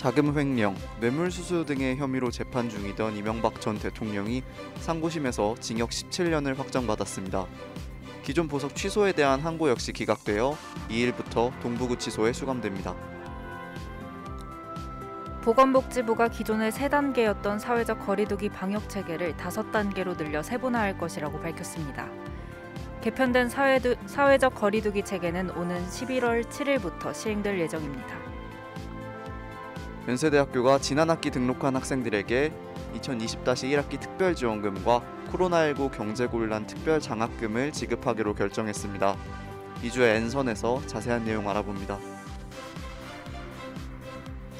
자금 횡령, 뇌물 수수 등의 혐의로 재판 중이던 이명박 전 대통령이 상고심에서 징역 17년을 확정받았습니다. 기존 보석 취소에 대한 항고 역시 기각되어 2일부터 동부구치소에 수감됩니다. 보건복지부가 기존의 세 단계였던 사회적 거리두기 방역 체계를 다섯 단계로 늘려 세분화할 것이라고 밝혔습니다. 개편된 사회적 거리두기 체계는 오는 11월 7일부터 시행될 예정입니다. 연세대학교가 지난 학기 등록한 학생들에게 2020-1학기 특별지원금과 코로나19 경제곤란 특별장학금을 지급하기로 결정했습니다. 2주의 N선에서 자세한 내용 알아봅니다.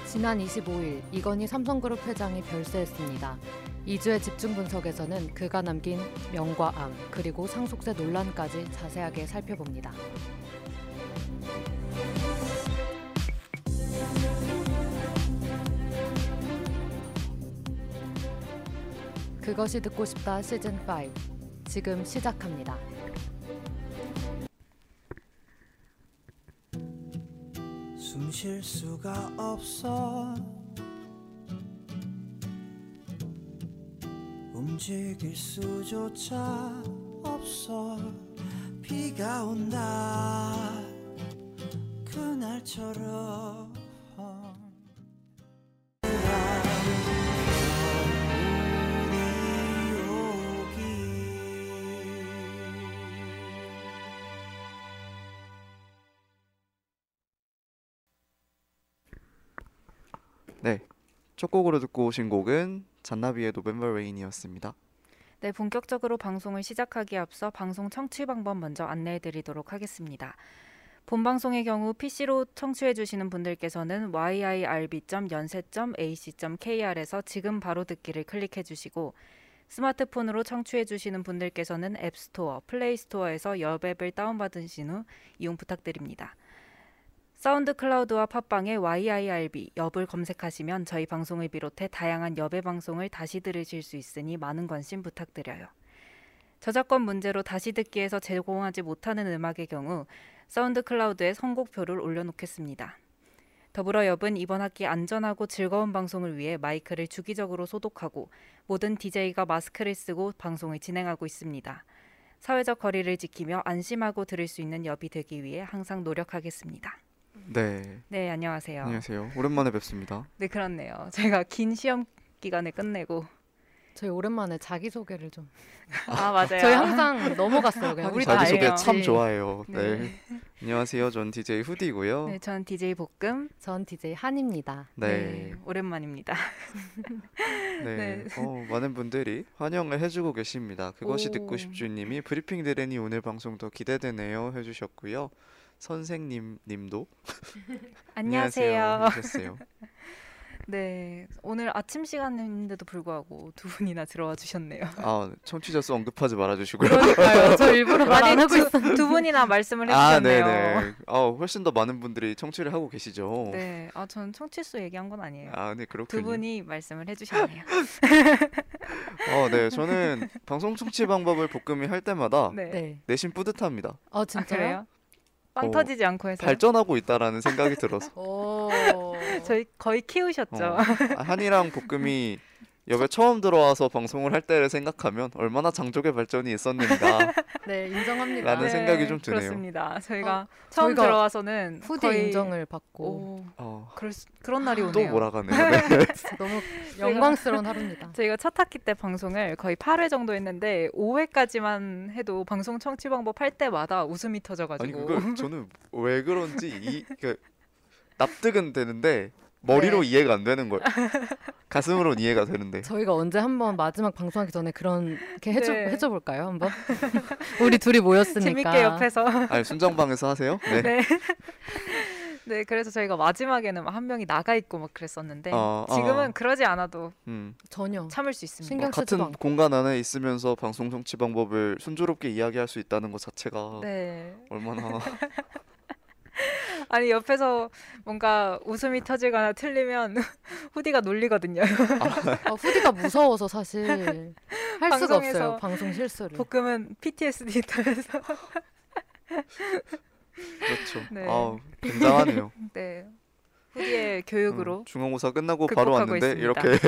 지난 25일 이건희 삼성그룹 회장이 별세했습니다. 2주의 집중 분석에서는 그가 남긴 명과 암 그리고 상속세 논란까지 자세하게 살펴봅니다. 그것이 듣고 싶다 시즌 5 지금 시작합니다. 숨 쉴 수가 없어. 움직일 수조차 없어. 비가 온다. 그날처럼 네, 첫 곡으로 듣고 오신 곡은 잔나비의 November Rain이었습니다. 네, 본격적으로 방송을 시작하기에 앞서 방송 청취 방법 먼저 안내해 드리도록 하겠습니다. 본 방송의 경우 PC로 청취해 주시는 분들께서는 yirb.yonsei.ac.kr에서 지금 바로 듣기를 클릭해 주시고 스마트폰으로 청취해 주시는 분들께서는 앱스토어, 플레이스토어에서 엽 앱을 다운받으신 후 이용 부탁드립니다. 사운드 클라우드와 팟빵에 YIRB 엽을 검색하시면 저희 방송을 비롯해 다양한 엽의 방송을 다시 들으실 수 있으니 많은 관심 부탁드려요. 저작권 문제로 다시 듣기에서 제공하지 못하는 음악의 경우 사운드 클라우드에 선곡표를 올려놓겠습니다. 더불어 엽은 이번 학기 안전하고 즐거운 방송을 위해 마이크를 주기적으로 소독하고 모든 DJ가 마스크를 쓰고 방송을 진행하고 있습니다. 사회적 거리를 지키며 안심하고 들을 수 있는 엽이 되기 위해 항상 노력하겠습니다. 네, 네, 안녕하세요. 안녕하세요. 오랜만에 뵙습니다. 네, 그렇네요. 제가 긴 시험 기간에 끝내고 저희 오랜만에 자기 소개를 좀 아 맞아요. 저희 항상 넘어갔어요. 그냥 우리 다 자기 소개 알죠. 참 알지. 좋아해요. 네. 네. 안녕하세요. 전 DJ 후디고요. 네, 전 DJ 볶음. 전 DJ 한입니다. 네. 오랜만입니다. 네. 네. 어, 많은 분들이 환영을 해주고 계십니다. 그것이 오. 듣고 싶주님이 브리핑 드레니 오늘 방송 더 기대되네요 해주셨고요. 선생님 님도 안녕하세요. 하셨어요. 네, 오늘 아침 시간인데도 불구하고 두 분이나 들어와 주셨네요. 아 청취자 수 언급하지 말아 주시고요. 그러니까요. 저 일부러 말안 아니, 하고 두, 있었는데. 두 분이나 말씀을 아 해주셨네요. 네네. 아 훨씬 더 많은 분들이 청취를 하고 계시죠. 네, 아, 전 청취 수 얘기한 건 아니에요. 아 네 그렇군요. 두 분이 말씀을 해주셨네요. 어, 네 저는 방송 청취 방법을 볶음이 할 때마다 네. 네. 내심 뿌듯합니다. 어 아, 진짜요? 빵 어, 터지지 않고 해서 발전하고 있다라는 생각이 들어서 오. 저희 거의 키우셨죠. 어, 한이랑 볶음이 여기 처음 들어와서 방송을 할 때를 생각하면 얼마나 장족의 발전이 있었는가. 네 인정합니다. 라는 생각이 좀 드네요. 그렇습니다. 저희가 어, 처음 저희가 들어와서는 후디 거의 인정을 받고 오, 어, 그럴 수- 그런 날이 오네요. 또 몰아가네요. 네. 너무 영광스러운 하루입니다. 저희가 첫 학기 때 방송을 거의 8회 정도 했는데 5회까지만 해도 방송 청취 방법 할 때마다 웃음이 아니 터져가지고 그걸 저는 왜 그런지 이 그, 납득은 되는데 머리로 네. 이해가 안 되는 거예요. 가슴으로는 이해가 되는데. 저희가 언제 한번 마지막 방송하기 전에 그런 게 해줘 네. 해줘 볼까요 한번? 우리 둘이 모였으니까. 재밌게 옆에서 아니 순정방에서 하세요? 네. 네. 네, 그래서 저희가 마지막에는 막 한 명이 나가 있고 막 그랬었는데 어, 어. 지금은 그러지 않아도 음. 전혀. 참을 수 있습니다. 신경 뭐 같은 않고. 공간 안에 있으면서 방송 정치 방법을 순조롭게 이야기할 수 있다는 것 자체가 네. 얼마나 아니 옆에서 뭔가 웃음이 터지거나 틀리면 후디가 놀리거든요. 아, 후디가 무서워서 사실 할 수가 없어요. 방송 실수를. 볶음은 PTSD 타면서 그렇죠. 네. 아 굉장하네요. 네. 후디의 교육으로 음, 중간고사 끝나고 바로 왔는데 있습니다. 이렇게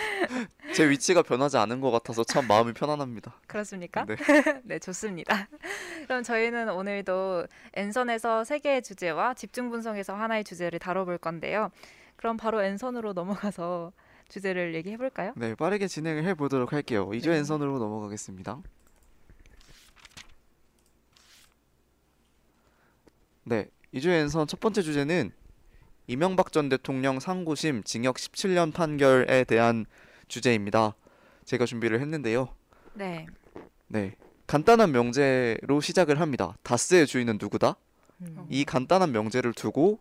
제 위치가 변하지 않은 것 같아서 참 마음이 편안합니다. 그렇습니까? 네. 네, 좋습니다. 그럼 저희는 오늘도 엔선에서 세 개의 주제와 집중 분석에서 하나의 주제를 다뤄볼 건데요. 그럼 바로 엔선으로 넘어가서 주제를 얘기해 볼까요? 네, 빠르게 진행을 해 보도록 할게요. 이조 네. 엔선으로 넘어가겠습니다. 네, 이조 엔선 첫 번째 주제는 이명박 전 대통령 상고심 징역 17년 판결에 대한 주제입니다. 제가 준비를 했는데요. 네. 네, 간단한 명제로 시작을 합니다. 다스의 주인은 누구다? 음. 이 간단한 명제를 두고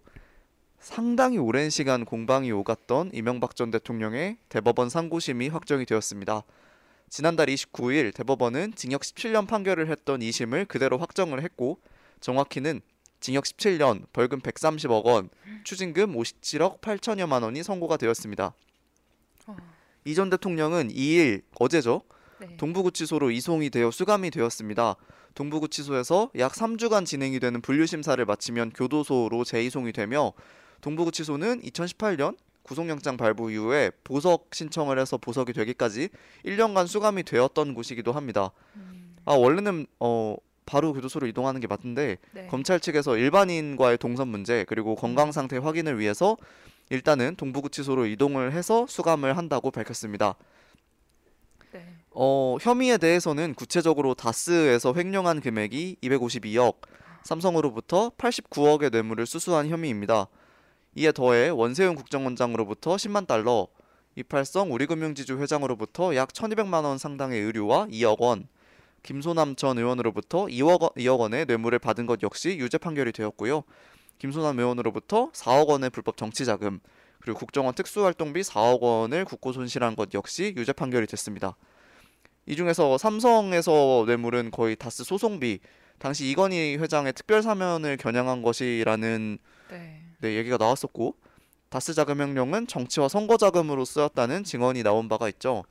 상당히 오랜 시간 공방이 오갔던 이명박 전 대통령의 대법원 상고심이 확정이 되었습니다. 지난달 29일 대법원은 징역 17년 판결을 했던 2심을 그대로 확정을 했고 정확히는 징역 17년, 벌금 130억 원, 추징금 57억 8천여만 원이 선고가 되었습니다. 어. 이전 대통령은 2일 어제죠. 네. 동부구치소로 이송이 되어 수감이 되었습니다. 동부구치소에서 약 3주간 진행이 되는 분류 심사를 마치면 교도소로 재이송이 되며 동부구치소는 2018년 구속영장 발부 이후에 보석 신청을 해서 보석이 되기까지 1년간 수감이 되었던 곳이기도 합니다. 음, 아 원래는 어 바로 교도소로 이동하는 게 맞는데 네. 검찰 측에서 일반인과의 동선 문제 그리고 건강 상태 확인을 위해서 일단은 동부구치소로 이동을 해서 수감을 한다고 밝혔습니다. 네. 어, 혐의에 대해서는 구체적으로 다스에서 횡령한 금액이 252억, 삼성으로부터 89억의 뇌물을 수수한 혐의입니다. 이에 더해 원세훈 국정원장으로부터 10만 달러, 이팔성 우리금융지주 회장으로부터 약 1,200만 원 상당의 의류와 2억 원, 김소남 전 의원으로부터 2억, 원, 2억 원의 뇌물을 받은 것 역시 유죄 판결이 되었고요. 김소남 의원으로부터 4억 원의 불법 정치자금, 그리고 국정원 특수활동비 4억 원을 국고 손실한 것 역시 유죄 판결이 됐습니다. 이 중에서 삼성에서 뇌물은 거의 다스 소송비, 당시 이건희 회장의 특별 사면을 겨냥한 것이라는 네. 네, 얘기가 나왔었고 다스 자금 횡령은 정치와 선거 자금으로 쓰였다는 증언이 나온 바가 있죠.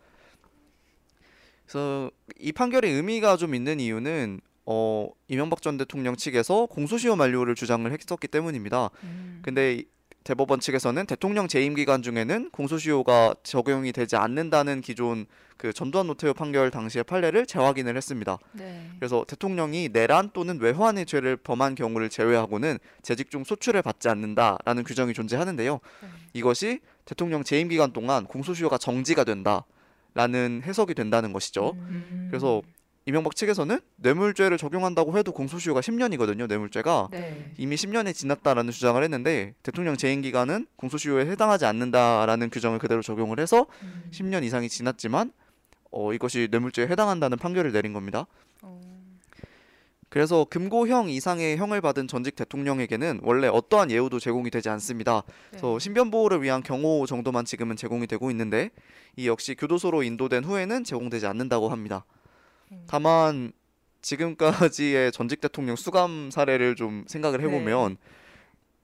그래서 이 판결의 의미가 좀 있는 이유는 어, 이명박 전 대통령 측에서 공소시효 만료를 주장을 했었기 때문입니다. 음, 근데 이 대법원 측에서는 대통령 재임 기간 중에는 공소시효가 적용이 되지 않는다는 기존 그 전두환 노태우 판결 당시의 판례를 재확인을 했습니다. 네. 그래서 대통령이 내란 또는 외환의 죄를 범한 경우를 제외하고는 재직 중 소출을 받지 않는다라는 규정이 존재하는데요. 네. 이것이 대통령 재임 기간 동안 공소시효가 정지가 된다 라는 해석이 된다는 것이죠. 음, 그래서 이명박 측에서는 뇌물죄를 적용한다고 해도 공소시효가 10년이거든요. 뇌물죄가 네. 이미 10년이 지났다라는 주장을 했는데 대통령 재임 기간은 공소시효에 해당하지 않는다라는 규정을 그대로 적용을 해서 음, 10년 이상이 지났지만 어, 이것이 뇌물죄에 해당한다는 판결을 내린 겁니다. 어, 그래서 금고형 이상의 형을 받은 전직 대통령에게는 원래 어떠한 예우도 제공이 되지 않습니다. 네. 그래서 신변 보호를 위한 경호 정도만 지금은 제공이 되고 있는데 이 역시 교도소로 인도된 후에는 제공되지 않는다고 합니다. 음. 다만 지금까지의 전직 대통령 수감 사례를 좀 생각을 해보면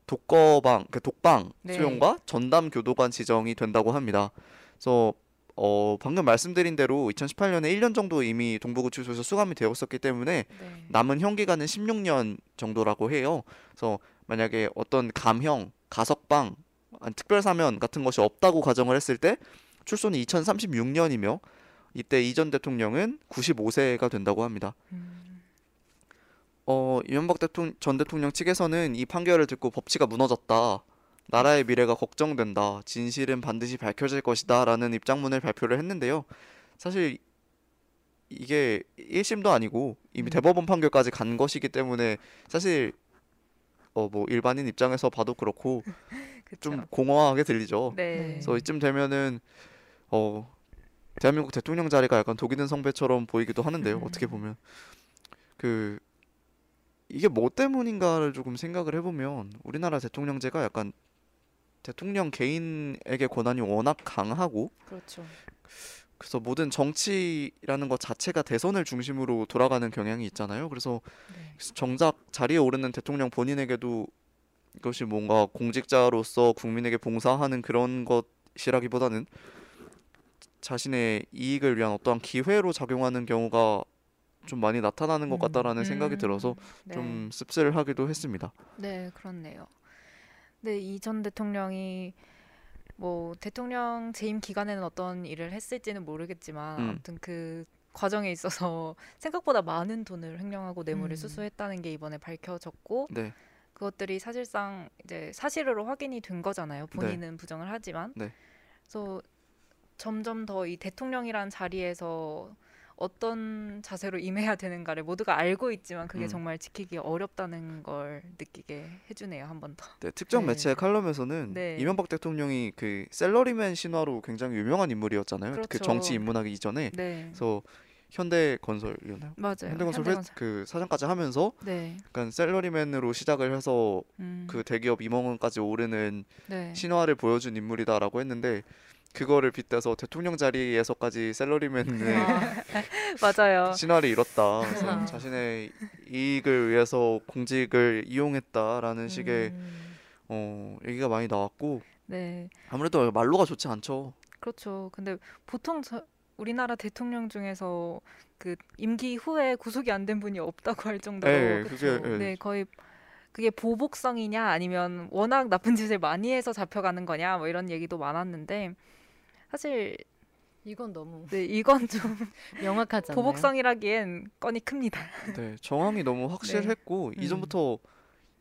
독거방, 그 독방 네. 수용과 전담 교도관 지정이 된다고 합니다. 그래서 어, 방금 말씀드린 대로 2018년에 1년 정도 이미 동부구치소에서 수감이 되었었기 때문에 네. 남은 형 기간은 16년 정도라고 해요. 그래서 만약에 어떤 감형, 가석방, 특별사면 같은 것이 없다고 가정을 했을 때 출소는 2036년이며 이때 이전 대통령은 95세가 된다고 합니다. 음, 어, 이명박 대통령, 전 대통령 측에서는 이 판결을 듣고 법치가 무너졌다. 나라의 미래가 걱정된다. 진실은 반드시 밝혀질 것이다. 라는 입장문을 발표를 했는데요. 사실 이게 1심도 아니고 이미 음. 대법원 판결까지 간 것이기 때문에 사실 어, 뭐 일반인 입장에서 봐도 그렇고. 좀 공허하게 들리죠. 네. 그래서 이쯤 되면은 어 대한민국 대통령 자리가 약간 독이 든 성배처럼 보이기도 하는데요. 어떻게 보면 그 이게 뭐 때문인가를 조금 생각을 해보면 우리나라 대통령제가 약간 대통령 개인에게 권한이 워낙 강하고 그렇죠. 그래서 모든 정치라는 것 자체가 대선을 중심으로 돌아가는 경향이 있잖아요. 그래서 네. 정작 자리에 오르는 대통령 본인에게도 이것이 뭔가 공직자로서 국민에게 봉사하는 그런 것이라기보다는 자신의 이익을 위한 어떠한 기회로 작용하는 경우가 좀 많이 나타나는 것 음. 같다라는 생각이 들어서 네. 좀 씁쓸하기도 했습니다. 네, 그렇네요. 네, 이 전 대통령이 뭐 대통령 재임 기간에는 어떤 일을 했을지는 모르겠지만 음. 아무튼 그 과정에 있어서 생각보다 많은 돈을 횡령하고 뇌물을 음. 수수했다는 게 이번에 밝혀졌고 네. 그것들이 사실상 이제 사실으로 확인이 된 거잖아요. 본인은 부정을 하지만. 네. 그래서 점점 더 이 대통령이란 자리에서 어떤 자세로 임해야 되는가를 모두가 알고 있지만 그게 음. 정말 지키기 어렵다는 걸 느끼게 해주네요 한 번 더. 네, 특정 네. 매체의 칼럼에서는 네. 이명박 대통령이 그 셀러리맨 신화로 굉장히 유명한 인물이었잖아요. 그 그렇죠. 정치 입문하기 이전에. 네, 그래서 현대건설이었나요? 맞아요. 현대건설 회, 그 사장까지 하면서 네, 약간 셀러리맨으로 시작을 해서 음, 그 대기업 임원까지 오르는 네, 신화를 보여준 인물이다라고 했는데 그거를 빗대서 대통령 자리에서까지 셀러리맨의 아, 맞아요. 신화를 잃었다. 그래서 아. 자신의 이익을 위해서 공직을 이용했다라는 식의 음. 어, 얘기가 많이 나왔고 네, 아무래도 말로가 좋지 않죠. 그렇죠. 근데 보통 저, 우리나라 대통령 중에서 그 임기 후에 구속이 안 된 분이 없다고 할 정도로 네. 그게 예, 네, 거의 그게 보복성이냐 아니면 워낙 나쁜 짓을 많이 해서 잡혀가는 거냐 뭐 이런 얘기도 많았는데 사실 이건 너무 네, 이건 좀 명확하지 않나요? 보복성이라기엔 건이 큽니다. 네, 정황이 너무 확실했고 음. 이전부터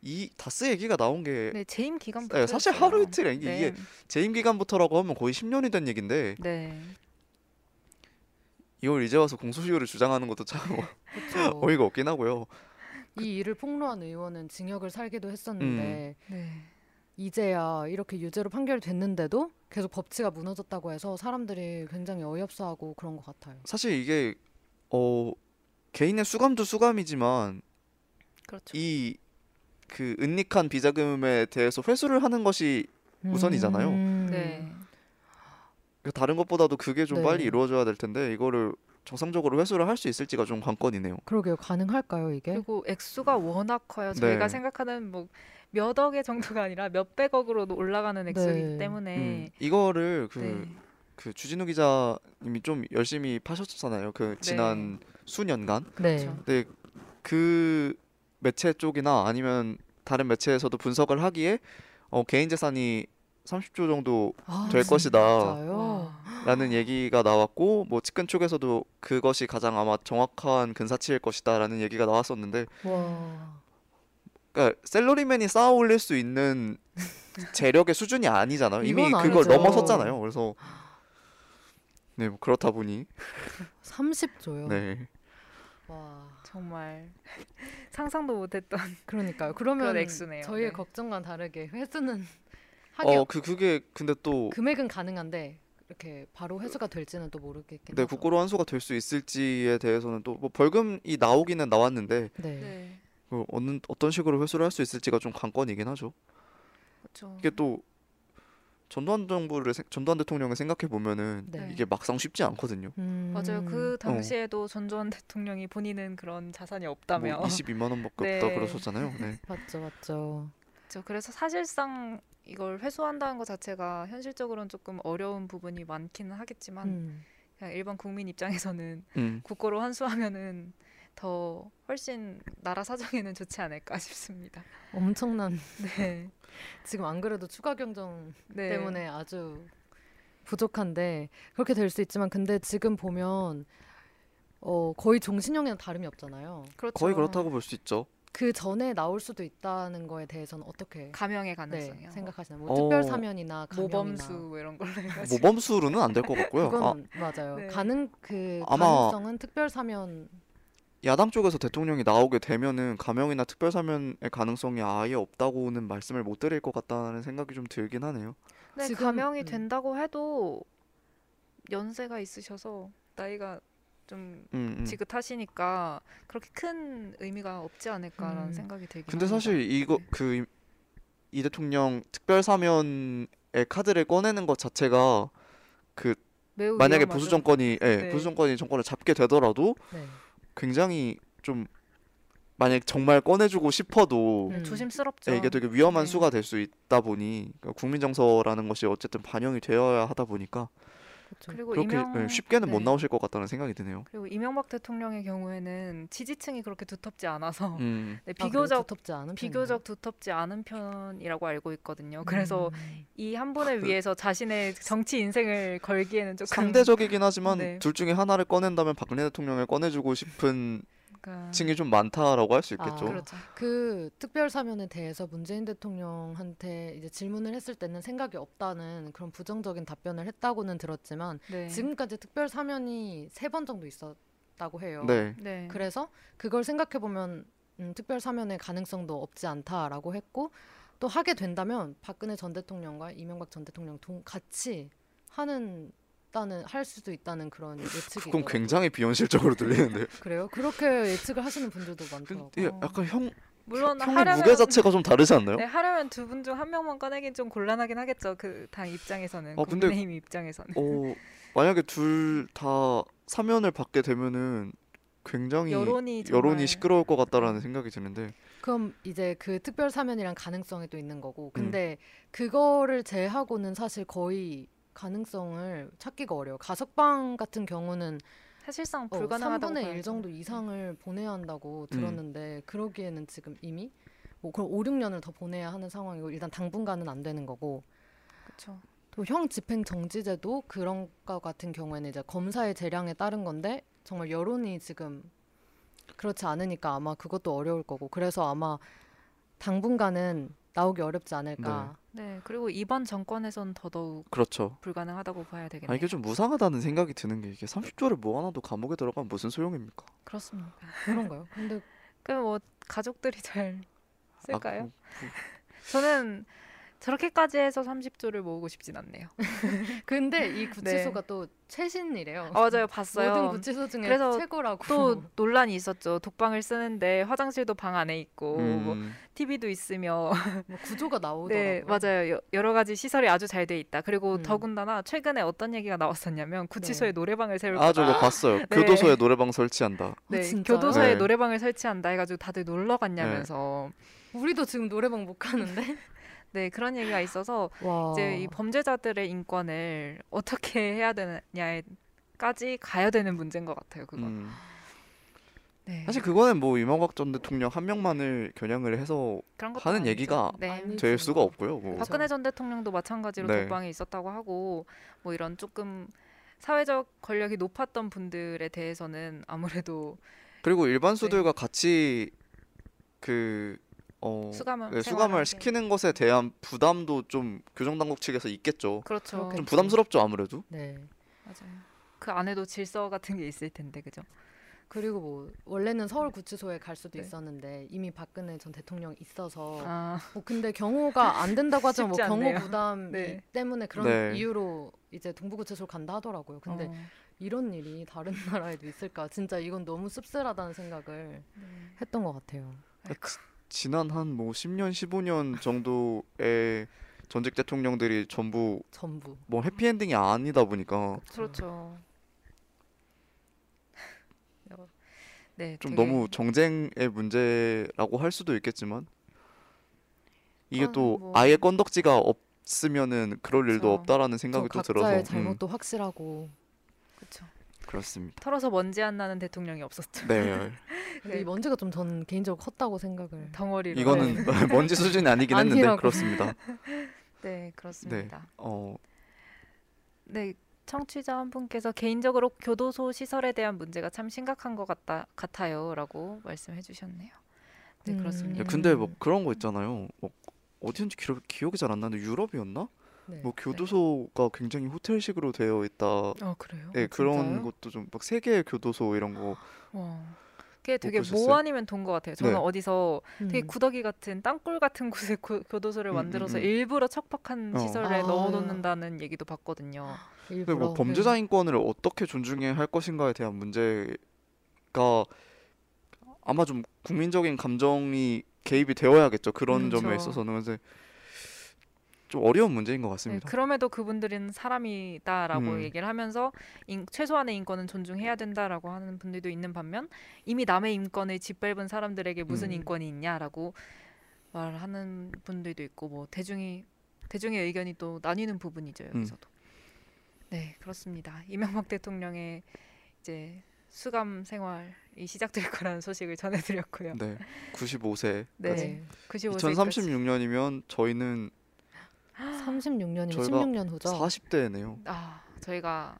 이 다스 얘기가 나온 게 네, 재임 기간부터 네, 사실 하루 이틀 이게, 네, 이게 재임 기간부터라고 하면 거의 10년이 된 얘긴데 네, 이걸 이제 와서 공소시효를 주장하는 것도 참 그쵸. 어이가 없긴 하고요. 이 일을 폭로한 의원은 징역을 살기도 했었는데 네, 이제야 이렇게 유죄로 판결됐는데도 계속 법치가 무너졌다고 해서 사람들이 굉장히 어이없어하고 그런 것 같아요. 사실 이게 어 개인의 수감도 수감이지만 그렇죠. 이그 은닉한 비자금에 대해서 회수를 하는 것이 우선이잖아요. 음. 네, 다른 것보다도 그게 좀 네. 빨리 이루어져야 될 텐데 이거를 정상적으로 회수를 할 수 있을지가 좀 관건이네요. 그러게요. 가능할까요 이게? 그리고 액수가 워낙 커요. 저희가 네. 생각하는 뭐 몇 억의 정도가 아니라 몇백억으로 올라가는 액수이기 네. 때문에 음, 이거를 그, 네. 그 주진우 기자님이 좀 열심히 파셨잖아요. 그 지난 수년간. 네. 그렇죠. 근데 그 매체 쪽이나 아니면 다른 매체에서도 분석을 하기에 어, 개인 재산이 30조 정도라는 아, 될 것이다. 와. 얘기가 나왔고 뭐 측근 쪽에서도 그것이 가장 아마 정확한 근사치일 것이다라는 얘기가 나왔었는데 와. 그러니까 셀러리맨이 쌓아 올릴 수 있는 재력의 수준이 아니잖아요. 이미 그걸. 넘어섰잖아요. 그래서 네, 뭐 그렇다 보니 30조요. 네. 와. 정말 상상도 못했던 그러니까요. 그러면 액수네요. 저희의 네. 걱정과는 다르게 회수는 하기 어, 그 그게 근데 또 금액은 가능한데 이렇게 바로 회수가 될지는 또 모르겠긴 네, 하죠. 국고로 환수가 될 수 있을지에 대해서는 또 뭐 벌금이 나오기는 나왔는데 네. 네, 그 어느 어떤 식으로 회수를 할 수 있을지가 좀 관건이긴 하죠. 그렇죠. 이게 또 전두환 정부를 생- 전두환 대통령을 생각해 보면은 네. 이게 막상 쉽지 않거든요. 음. 맞아요. 그 당시에도 전두환 대통령이 본인은 그런 자산이 없다며. 뭐 22만 원밖에 네. 없다 그러셨잖아요. 네. 맞죠, 맞죠. 그렇죠. 그래서 사실상 이걸 회수한다는 것 자체가 현실적으로는 조금 어려운 부분이 많기는 하겠지만 음. 그냥 일반 국민 입장에서는 음. 국고로 환수하면은 더 훨씬 나라 사정에는 좋지 않을까 싶습니다. 엄청난 네. 지금 안 그래도 추가 경정 네. 때문에 아주 부족한데 그렇게 될 수 있지만 근데 지금 보면 어 거의 종신형이랑 다름이 없잖아요. 그렇죠. 거의 그렇다고 볼 수 있죠. 그 전에 나올 수도 있다는 거에 대해서는 어떻게 감형의 네, 가능성이요. 생각하시나요? 뭐 어, 특별 사면이나 감형이나 모범수 뭐 이런 걸로 해가지고. 모범수로는 안 될 것 같고요. 아, 그건 맞아요. 네. 가능 그 아마- 가능성은 특별 사면 야당 쪽에서 대통령이 나오게 되면은 감형이나 특별 사면의 가능성이 아예 없다고는 말씀을 못 드릴 것 같다는 생각이 좀 들긴 하네요. 네, 지금- 감형이 음. 된다고 해도 연세가 있으셔서 나이가 좀 음, 음. 지긋하시니까 그렇게 큰 의미가 없지 않을까라는 음. 생각이 들긴 근데 합니다. 사실 이거 네. 그이 대통령 특별 사면의 카드를 꺼내는 것 자체가 그 매우 만약에. 보수 정권이 예, 네. 보수 정권이 정권을 잡게 되더라도 네. 굉장히 좀 만약 정말 꺼내주고 싶어도 네, 음. 조심스럽죠. 예, 이게 되게 위험한 네. 수가 될 수 있다 보니 그러니까 국민 정서라는 것이 어쨌든 반영이 되어야 하다 보니까 그쵸. 그리고 그렇게 이명 예, 쉽게는 못 네. 나오실 것 같다는 생각이 드네요. 그리고 이명박 대통령의 경우에는 지지층이 그렇게 두텁지 않아서 음, 네, 아? 비교적 두텁지 않은 비교적 두텁지 않은 편이라고 알고 있거든요. 그래서 음. 이한 분을 위해서 자신의 정치 인생을 걸기에는 조금 상대적이긴 하지만 네. 둘 중에 하나를 꺼낸다면 박근혜 대통령을 꺼내주고 싶은 그러니까 층이 좀 많다라고 할 수 있겠죠. 아, 그렇죠. 그 특별 사면에 대해서 문재인 대통령한테 이제 질문을 했을 때는 생각이 없다는 그런 부정적인 답변을 했다고는 들었지만 네. 지금까지 특별 사면이 세 번 정도 있었다고 해요. 네. 네. 그래서 그걸 생각해 보면 음, 특별 사면의 가능성도 없지 않다라고 했고 또 하게 된다면 박근혜 전 대통령과 이명박 전 대통령 동 같이 하는 다는 할 수도 있다는 그런 예측이 그건 있더라고요. 굉장히 비현실적으로 들리는데. 그래요? 그렇게 예측을 하시는 분들도 많더라고요. 예, 약간 형 물론 형의 하려면 무게 자체가 좀 다르지 않나요? 네, 하려면 두 분 중 한 명만 꺼내긴 좀 곤란하긴 하겠죠. 그 당 입장에서는 아, 근데- 국민의힘 입장에서는. 어 만약에 둘 다 사면을 받게 되면은 굉장히 여론이 여론이 시끄러울 것 같다라는 생각이 드는데 그럼 이제 그 특별 사면이란 가능성이 또 있는 음. 거고 근데 그거를 제하고는 사실 거의 가능성을 찾기가 어려워. 가석방 같은 경우는 사실상 어, 불가능하다고 3분의 1 봐야죠. 정도 이상을 보내야 한다고 음. 들었는데 그러기에는 지금 이미 뭐 그럼 5, 6년을 더 보내야 하는 상황이고 일단 당분간은 안 되는 거고 그렇죠. 또 형 집행 정지제도 그런 거 같은 경우에는 이제 검사의 재량에 따른 건데 정말 여론이 지금 그렇지 않으니까 아마 그것도 어려울 거고 그래서 아마 당분간은 나오기 어렵지 않을까. 네, 그리고 이번 정권에선 더더욱 그렇죠. 불가능하다고 봐야 되겠네요. 아 이게 좀 무상하다는 생각이 드는 게 이게 30조를 모아놔도 감옥에 들어가면 무슨 소용입니까? 그렇습니다. 그런가요? 근데 그럼 뭐 가족들이 잘 쓸까요? 아, 그- 저는 저렇게까지 해서 30조를 모으고 싶진 않네요. 근데 이 구치소가 또 최신이래요. 아, 맞아요, 봤어요. 모든 구치소 중에 그래서 최고라고. 또 논란이 있었죠. 독방을 쓰는데 화장실도 방 안에 있고 뭐 음, TV도 있으며 뭐 구조가 나오더라고요. 네 맞아요 여, 여러 가지 시설이 아주 잘 돼 있다 그리고 음. 더군다나 최근에 어떤 얘기가 나왔었냐면 구치소에 네. 노래방을 세울 아 거다 저거 봤어요. 네. 교도소에 노래방 설치한다. 네 진짜요? 교도소에 네. 노래방을 설치한다 해가지고 다들 놀러 갔냐면서 우리도 지금 노래방 못 가는데. 네 그런 얘기가 있어서 와. 이제 이 범죄자들의 인권을 어떻게 해야 되느냐에까지 가야 되는 문제인 것 같아요 그건 음. 네 사실 그거는 뭐 이명박 전 대통령 한 명만을 겨냥을 해서 하는 아니죠. 얘기가 네. 될. 수가 없고요. 뭐. 박근혜 전 대통령도 마찬가지로 네. 독방에 있었다고 하고 뭐 이런 조금 사회적 권력이 높았던 분들에 대해서는 아무래도 그리고 일반 수들과 같이 그 어, 수감을 네, 수감을 하게. 시키는 것에 대한 부담도 좀 교정 당국 측에서 있겠죠. 그렇죠. 그렇겠죠. 좀 부담스럽죠 아무래도. 네. 맞아요. 그 안에도 질서 같은 게 있을 텐데 그죠? 그리고 뭐 원래는 서울 구치소에 갈 수도 네. 있었는데 이미 박근혜 전 대통령이 있어서 아 뭐 근데 경호가 안 된다고 하지만 뭐 쉽지 경호 않네요. 부담 네. 때문에 그런 네. 이유로 이제 동부구치소를 간다 하더라고요. 근데 어, 이런 일이 다른 나라에도 있을까? 진짜 이건 너무 씁쓸하다는 생각을 네. 했던 것 같아요. 아이고, 지난 한 뭐 10년 15년 정도의 전직 대통령들이 전부 전부. 뭐 해피엔딩이 아니다 보니까 그렇죠. 네, 좀 되게- 너무 정쟁의 문제라고 할 수도 있겠지만 이게 아, 또 뭐. 아예 건덕지가 없으면은 그럴 일도 그쵸. 없다라는 저 생각이 또 각자의 들어서 음, 잘못도 확실하고 그렇습니다. 털어서 먼지 안 나는 대통령이 없었죠. 네, 근데 네. 이 먼지가 좀 전 개인적으로 컸다고 생각을. 덩어리로. 이거는 먼지 수준이 아니긴 했는데 아니라고. 그렇습니다. 네 그렇습니다. 어, 네, 청취자 한 분께서 개인적으로 교도소 시설에 대한 문제가 참 심각한 것 같다 같아요라고 말씀해 주셨네요. 네 음. 그렇습니다. 야, 근데 뭐 그런 거 있잖아요. 뭐 어디였는지 기억, 기억이 잘 안 나는데 유럽이었나? 네. 뭐 교도소가 굉장히 호텔식으로 되어 있다. 어 그래요? 네, 아, 그런 진짜요? 것도 좀 막 세계의 교도소 이런 거. 와, 그게 되게 보셨어요? 모 아니면 돈 것 같아요. 저는 네. 어디서 되게 음. 구더기 같은 땅굴 같은 곳에 고, 교도소를 음, 만들어서 음, 음. 일부러 척박한 어. 시설에 아. 넣어놓는다는 얘기도 봤거든요. 근데 일부러. 뭐 범죄자 인권을 어떻게 존중해야 할 것인가에 대한 문제가 아마 좀 국민적인 감정이 개입이 되어야겠죠. 그런 음, 점에. 있어서는 그래서 좀 어려운 문제인 것 네, 같습니다. 그럼에도 그분들은 사람이다라고 음. 얘기를 하면서 인, 최소한의 인권은 존중해야 된다라고 하는 분들도 있는 반면 이미 남의 인권을 짓밟은 사람들에게 무슨 음. 인권이 있냐라고 말하는 분들도 있고 뭐 대중이 대중의 의견이 또 나뉘는 부분이죠 음. 여기서도. 네, 그렇습니다. 이명박 대통령의 이제 수감 생활이 시작될 거라는 소식을 전해드렸고요. 네, 95세. 네, 95세 2036년이면 저희는 36년이면 저희가 16년 후죠. 40대네요. 아, 저희가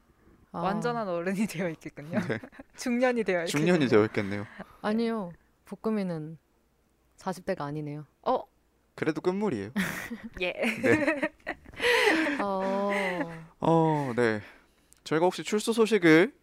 아, 완전한 어른이 되어 있겠군요. 네. 중년이 되어 있겠군요. 중년이 되어 있겠네요. 아니요. 복금이는 40대가 아니네요. 어, 그래도 끝물이에요. 예. 어. 어, 네. 저희가 혹시 출소 소식을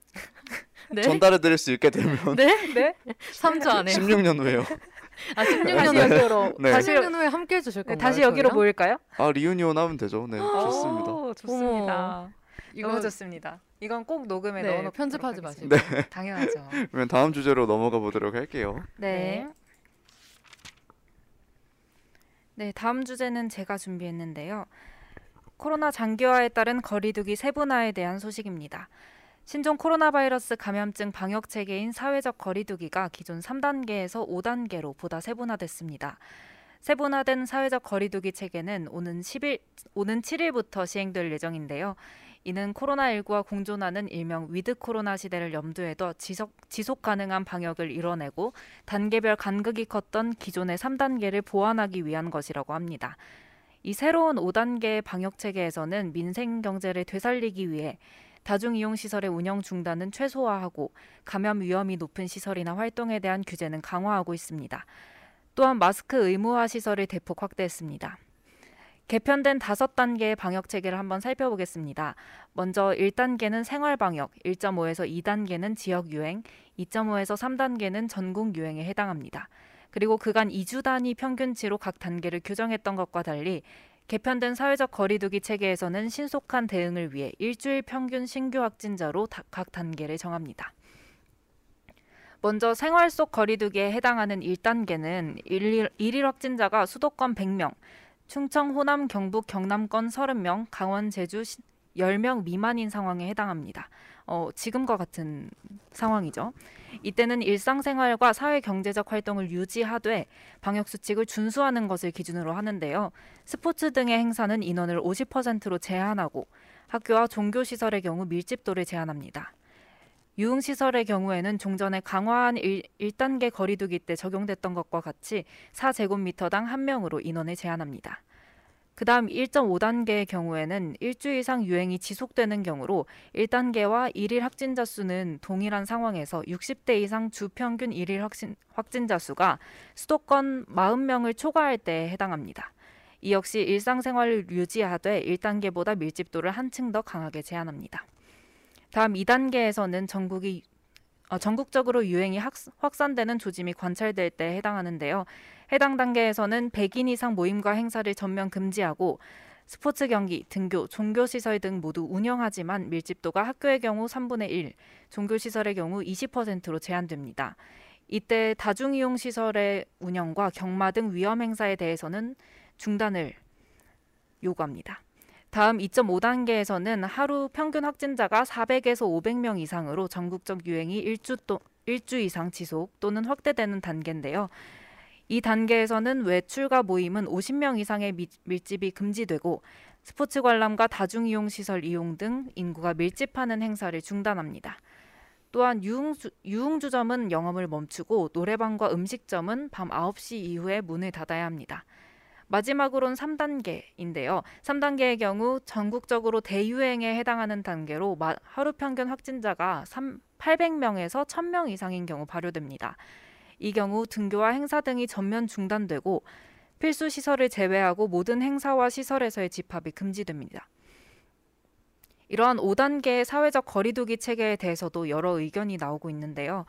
네? 전달해 드릴 수 있게 되면 네? 네. 3주 안에. 16년 후에요. 아, 다시 16년 여기로 네. 다시 16년 후에 함께 해 주실 네, 건가요? 다시 여기로 저희랑? 모일까요? 아, 리유니온 하면 되죠. 네, 좋습니다. 오, 좋습니다. 이거 너무 좋습니다. 이건 꼭 녹음에 네, 넣어놓고 편집하지 하겠습니다. 마시고. 당연하죠. 그러면 다음 주제로 넘어가 보도록 할게요. 네. 네, 다음 주제는 제가 준비했는데요. 코로나 장기화에 따른 거리두기 세분화에 대한 소식입니다. 신종 코로나 바이러스 감염증 방역 체계인 사회적 거리두기가 기존 3단계에서 5단계로 보다 세분화됐습니다. 세분화된 사회적 거리두기 체계는 오는 10일 오는 7일부터 시행될 예정인데요. 이는 코로나19와 공존하는 일명 with 코로나 시대를 염두에 둬 지속, 지속 가능한 방역을 이뤄내고 단계별 간극이 컸던 기존의 3단계를 보완하기 위한 것이라고 합니다. 이 새로운 5단계 방역 체계에서는 민생 경제를 되살리기 위해 다중 이용 시설의 운영 중단은 최소화하고 감염 위험이 높은 시설이나 활동에 대한 규제는 강화하고 있습니다. 또한 마스크 의무화 시설을 대폭 확대했습니다. 개편된 다섯 단계의 방역 체계를 한번 살펴보겠습니다. 먼저 1단계는 생활 방역, 1.5에서 2단계는 지역 유행, 2.5에서 3단계는 전국 유행에 해당합니다. 그리고 그간 2주 단위 평균치로 각 단계를 규정했던 것과 달리 개편된 사회적 거리두기 체계에서는 신속한 대응을 위해 일주일 평균 신규 확진자로 다- 각 단계를 정합니다. 먼저 생활 속 거리두기에 해당하는 1단계는 일일, 일일 확진자가 수도권 100명, 충청, 호남, 경북, 경남권 30명, 강원, 제주 10명 미만인 상황에 해당합니다. 어, 지금과 같은 상황이죠. 이때는 일상생활과 사회 경제적 활동을 유지하되 방역 수칙을 준수하는 것을 기준으로 하는데요. 스포츠 등의 행사는 인원을 50%로 제한하고 학교와 종교 시설의 경우 밀집도를 제한합니다. 유흥 시설의 경우에는 종전에 강화한 1, 1단계 거리두기 때 적용됐던 것과 같이 4제곱미터당 한 명으로 인원을 제한합니다. 그 다음 1.5단계의 경우에는 일주 이상 유행이 지속되는 경우로 1단계와 일일 확진자 수는 동일한 상황에서 60대 이상 주 평균 일일 확진, 확진자 수가 수도권 40명을 초과할 때에 해당합니다. 이 역시 일상생활을 유지하되 1단계보다 밀집도를 한층 더 강하게 제한합니다. 다음 2단계에서는 전국이 어, 전국적으로 유행이 확, 확산되는 조짐이 관찰될 때에 해당하는데요. 해당 단계에서는 100인 이상 모임과 행사를 전면 금지하고 스포츠 경기, 등교, 종교 시설 등 모두 운영하지만 밀집도가 학교의 경우 3분의 1, 종교 시설의 경우 20%로 제한됩니다. 이때 다중 이용 시설의 운영과 경마 등 위험 행사에 대해서는 중단을 요구합니다. 다음 2.5단계에서는 하루 평균 확진자가 400에서 500명 이상으로 전국적 유행이 일주 또 일주 이상 지속 또는 확대되는 단계인데요. 이 단계에서는 외출과 모임은 50명 이상의 미, 밀집이 금지되고 스포츠 관람과 다중이용 시설 이용 등 인구가 밀집하는 행사를 중단합니다. 또한 유흥주, 유흥주점은 영업을 멈추고 노래방과 음식점은 밤 9시 이후에 문을 닫아야 합니다. 마지막으로는 3단계인데요. 3단계의 경우 전국적으로 대유행에 해당하는 단계로 마, 하루 평균 확진자가 3, 800명에서 1000명 이상인 경우 발효됩니다. 이 경우 등교와 행사 등이 전면 중단되고 필수 시설을 제외하고 모든 행사와 시설에서의 집합이 금지됩니다. 이러한 5단계의 사회적 거리두기 체계에 대해서도 여러 의견이 나오고 있는데요.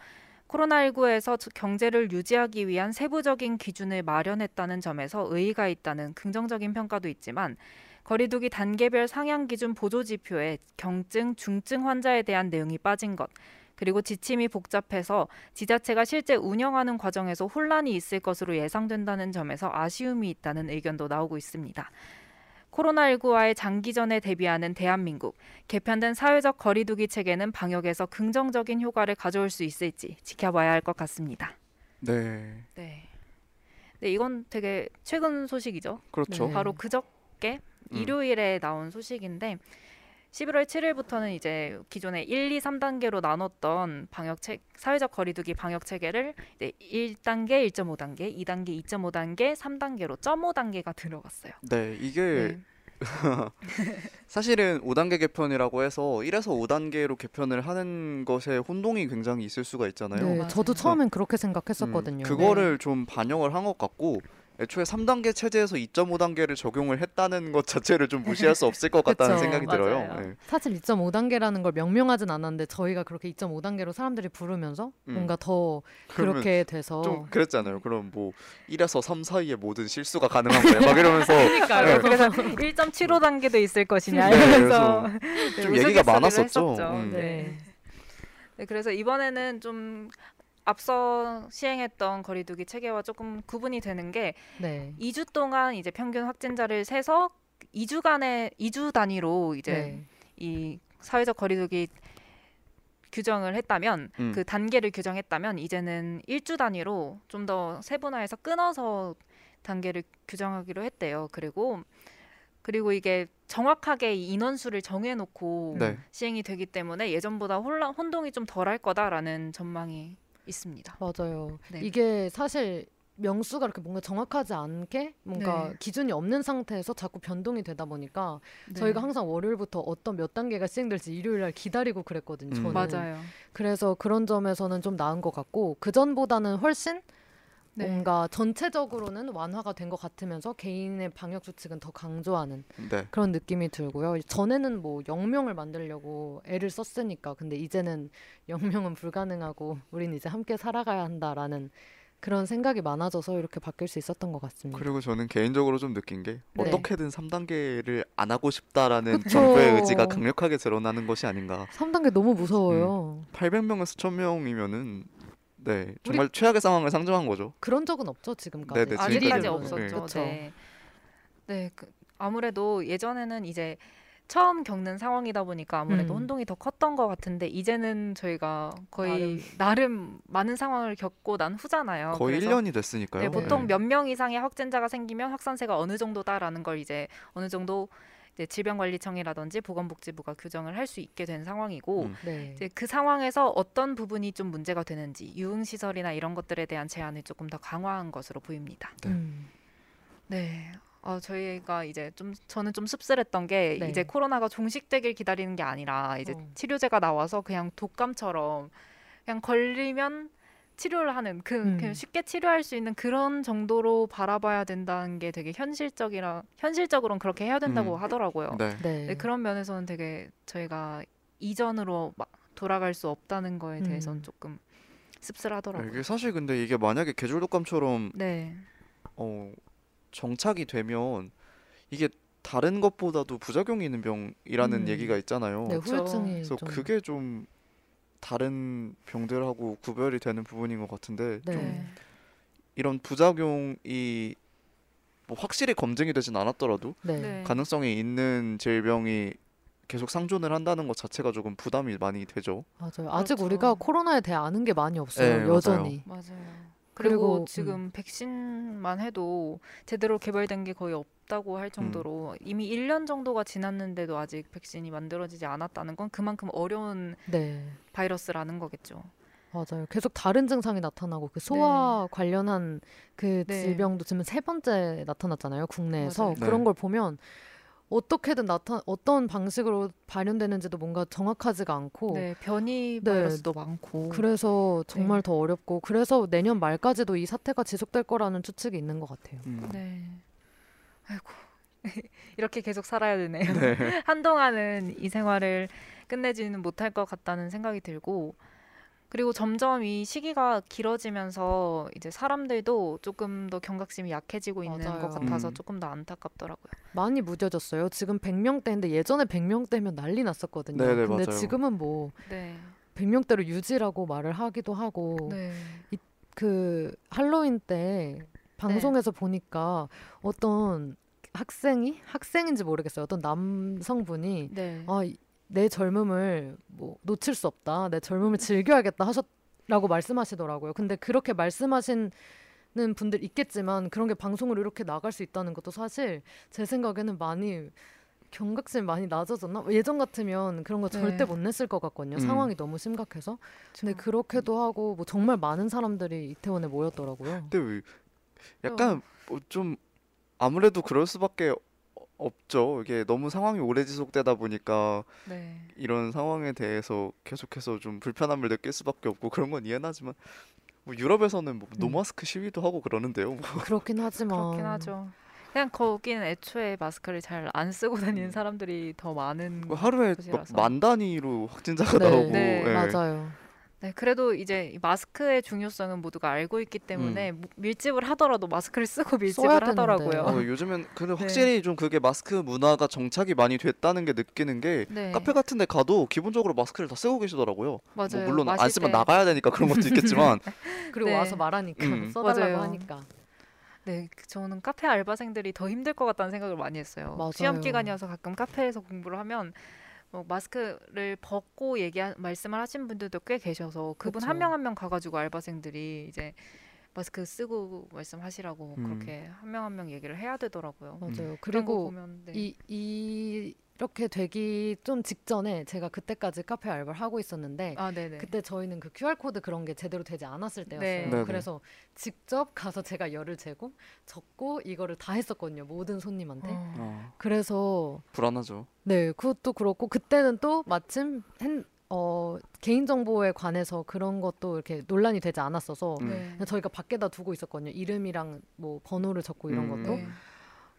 코로나19에서 경제를 유지하기 위한 세부적인 기준을 마련했다는 점에서 의의가 있다는 긍정적인 평가도 있지만 거리두기 단계별 상향 기준 보조 지표에 경증, 중증 환자에 대한 내용이 빠진 것, 그리고 지침이 복잡해서 지자체가 실제 운영하는 과정에서 혼란이 있을 것으로 예상된다는 점에서 아쉬움이 있다는 의견도 나오고 있습니다. 코로나19와의 장기전에 대비하는 대한민국, 개편된 사회적 거리두기 체계는 방역에서 긍정적인 효과를 가져올 수 있을지 지켜봐야 할 것 같습니다. 네, 네. 네, 이건 되게 최근 소식이죠. 그렇죠. 네. 바로 그저께 음. 일요일에 나온 소식인데 11월 7일부터는 이제 기존에 1, 2, 3단계로 나눴던 방역 체 사회적 거리두기 방역 체계를 이제 1단계, 1.5단계, 2단계, 2.5단계, 3단계로 0.5단계가 들어갔어요. 네, 이게 네. 사실은 5단계 개편이라고 해서 1에서 5단계로 개편을 하는 것에 혼동이 굉장히 있을 수가 있잖아요. 네. 저도 처음엔 그렇게 음, 생각했었거든요. 그거를 좀 반영을 한 것 같고 애초에 3단계 체제에서 2.5단계를 적용을 했다는 것 자체를 좀 무시할 수 없을 것 같다는 그쵸. 생각이 들어요. 네. 사실 2.5단계라는 걸 명명하진 않았는데 저희가 그렇게 2.5단계로 사람들이 부르면서 음. 뭔가 더 그렇게 돼서 좀 그랬잖아요. 그럼 뭐 1에서 3 사이에 모든 실수가 가능한 거예요. 막 이러면서 그러니까요. 그래서 1.75단계도 있을 것이냐 네, 이러면서 그래서 네, 좀 얘기가 우스갯소리를 많았었죠. 음. 네. 네, 그래서 이번에는 좀 앞서 시행했던 거리두기 체계와 조금 구분이 되는 게 네. 2주 동안 이제 평균 확진자를 세서 2주간의 2주 단위로 이제 네. 이 사회적 거리두기 규정을 했다면 음. 그 단계를 규정했다면 이제는 일주 단위로 좀 더 세분화해서 끊어서 단계를 규정하기로 했대요. 그리고 그리고 이게 정확하게 이 인원수를 정해놓고 네. 시행이 되기 때문에 예전보다 혼란 혼동이 좀 덜할 거다라는 전망이 있습니다. 맞아요. 네. 이게 사실 명수가 이렇게 뭔가 정확하지 않게 뭔가 네. 기준이 없는 상태에서 자꾸 변동이 되다 보니까 네. 저희가 항상 월요일부터 어떤 몇 단계가 시행될지 일요일 날 기다리고 그랬거든요. 음. 저는. 맞아요. 그래서 그런 점에서는 좀 나은 것 같고 그 전보다는 훨씬 네. 뭔가 전체적으로는 완화가 된 것 같으면서 개인의 방역 수칙은 더 강조하는 네. 그런 느낌이 들고요. 전에는 뭐 영명을 만들려고 애를 썼으니까 근데 이제는 영명은 불가능하고 우린 이제 함께 살아가야 한다라는 그런 생각이 많아져서 이렇게 바뀔 수 있었던 것 같습니다. 그리고 저는 개인적으로 좀 느낀 게 네. 어떻게든 3단계를 안 하고 싶다라는 그쵸. 정부의 의지가 강력하게 드러나는 것이 아닌가. 3단계 너무 무서워요. 800명에서 1000명이면은 네 정말 최악의 상황을 상정한 거죠. 그런 적은 없죠 지금까지. 네네, 아직까지 지금까지는. 없었죠. 그쵸. 네. 네, 그, 아무래도 예전에는 이제 처음 겪는 상황이다 보니까 아무래도 음. 혼동이 더 컸던 것 같은데 이제는 저희가 거의 나름. 나름, 많은 상황을 겪고 난 후잖아요. 거의 그래서 1년이 됐으니까요. 네, 보통 네. 몇명 이상의 확진자가 생기면 확산세가 어느 정도다라는 걸 이제 어느 정도 이제 질병관리청이라든지 보건복지부가 규정을 할 수 있게 된 상황이고 음. 네. 이제 그 상황에서 어떤 부분이 좀 문제가 되는지 유흥시설이나 이런 것들에 대한 제한을 조금 더 강화한 것으로 보입니다. 네. 음. 네. 어, 저희가 이제 좀 저는 좀 씁쓸했던 게 네. 이제 코로나가 종식되길 기다리는 게 아니라 이제 어. 치료제가 나와서 그냥 독감처럼 그냥 걸리면 치료를 하는 그 음. 그냥 쉽게 치료할 수 있는 그런 정도로 바라봐야 된다는 게 되게 현실적이라 현실적으로는 그렇게 해야 된다고 음. 하더라고요. 네. 네. 네, 그런 면에서는 되게 저희가 이전으로 막 돌아갈 수 없다는 거에 대해서는 음. 조금 씁쓸하더라고요. 이게 사실 근데 이게 만약에 계절독감처럼 네. 어, 정착이 되면 이게 다른 것보다도 부작용이 있는 병이라는 음. 얘기가 있잖아요. 네. 후유증이 그래서 좀 그게 좀 다른 병들하고 구별이 되는 부분인 것 같은데 네. 좀 이런 부작용이 뭐 확실히 검증이 되진 않았더라도 네. 네. 가능성이 있는 질병이 계속 상존을 한다는 것 자체가 조금 부담이 많이 되죠. 맞아요. 아직 그렇죠. 우리가 코로나에 대해 아는 게 많이 없어요. 네, 여전히. 맞아요. 그리고, 그리고, 음. 지금 백신만 해도 제대로 개발된 게 거의 없다고 할 정도로 이미 1년 정도가 지났는데도 아직 백신이 만들어지지 않았다는 건 그만큼 어려운 네. 바이러스라는 거겠죠. 맞아요. 계속 다른 증상이 나타나고 그 소아 관련한 그 네. 질병도 지금 세 번째 나타났잖아요. 국내에서 맞아요. 그런 네. 걸 보면 어떻게든 나타 어떤 방식으로 발현되는지도 뭔가 정확하지가 않고 네, 변이 네. 바이러스도 많고. 그래서 정말 네. 더 어렵고 그래서 내년 말까지도 이 사태가 지속될 거라는 추측이 있는 것 같아요. 음. 네. 아이고. 이렇게 계속 살아야 되네요. 네. 한동안은 이 생활을 끝내지는 못할 것 같다는 생각이 들고 그리고 점점 이 시기가 길어지면서 이제 사람들도 조금 더 경각심이 약해지고 있는 맞아요. 것 같아서 음. 조금 더 안타깝더라고요. 많이 무뎌졌어요. 지금 100명대인데 예전에 100명대면 난리 났었거든요. 네네, 근데 맞아요. 지금은 뭐 네. 100명대로 유지라고 말을 하기도 하고 네. 그 할로윈 때 방송에서 보니까 어떤 학생이 학생인지 모르겠어요. 어떤 남성분이 네. 아, 이- 내 젊음을 뭐 놓칠 수 없다. 내 젊음을 즐겨야겠다 하셨라고 말씀하시더라고요. 근데 그렇게 말씀하시는 분들 있겠지만 그런 게 방송으로 이렇게 나갈 수 있다는 것도 사실 제 생각에는 많이 경각심이 많이 낮아졌나? 예전 같으면 그런 거 네. 절대 못 냈을 것 같거든요. 음. 상황이 너무 심각해서. 근데 그렇게도 하고 뭐 정말 많은 사람들이 이태원에 모였더라고요. 근데 왜 약간 뭐 좀 아무래도 그럴 수밖에 어- 없죠. 이게 너무 상황이 오래 지속되다 보니까 네. 이런 상황에 대해서 계속해서 좀 불편함을 느낄 수밖에 없고 그런 건 이해는 하지만 뭐 유럽에서는 뭐 음. 노마스크 시위도 하고 그러는데요. 뭐. 그렇긴 하지만 그렇긴 하죠. 그냥 거기는 애초에 마스크를 잘 안 쓰고 다니는 음. 사람들이 더 많은 뭐 하루에 막 곳이라서. 만 단위로 확진자가 네, 나오고 네, 예. 맞아요. 네, 그래도 이제 이 마스크의 중요성은 모두가 알고 있기 때문에 무- 밀집을 하더라도 마스크를 쓰고 밀집을 하더라고요. 어, 요즘엔 근데 네. 확실히 좀 그게 마스크 문화가 정착이 많이 됐다는 게 느끼는 게 네, 카페 같은 데 가도 기본적으로 마스크를 다 쓰고 계시더라고요. 뭐 맞아요. 물론 안 쓰면 때- 나가야 되니까 그런 것도 있겠지만 그리고 네. 와서 말하니까 음. 써달라고 맞아요. 하니까. 네, 그 저는 카페 알바생들이 더 힘들 것 같다는 생각을 많이 했어요. 시험 맞아요. 기간이어서 가끔 카페에서 공부를 하면 뭐 마스크를 벗고 얘기 말씀을 하신 분들도 꽤 계셔서 그분 그쵸. 한명 한 명 가가지고 알바생들이 이제 마스크 쓰고 말씀하시라고 음. 그렇게 한 명 한 명 얘기를 해야 되더라고요. 맞아요. 그리고 보면 네. 이, 이 이렇게 되기 좀 직전에 제가 그때까지 카페 알바를 하고 있었는데 아. 그때 저희는 그 QR 코드 그런 게 제대로 되지 않았을 때였어요. 네. 그래서 직접 가서 제가 열을 재고 적고 이거를 다 했었거든요. 모든 손님한테. 어. 어, 그래서 불안하죠. 네, 그것도 그렇고 그때는 또 마침 핸, 어, 개인 정보에 관해서 그런 것도 이렇게 논란이 되지 않았어서 음. 네. 저희가 밖에다 두고 있었거든요. 이름이랑 뭐 번호를 적고 이런 음. 것도. 네.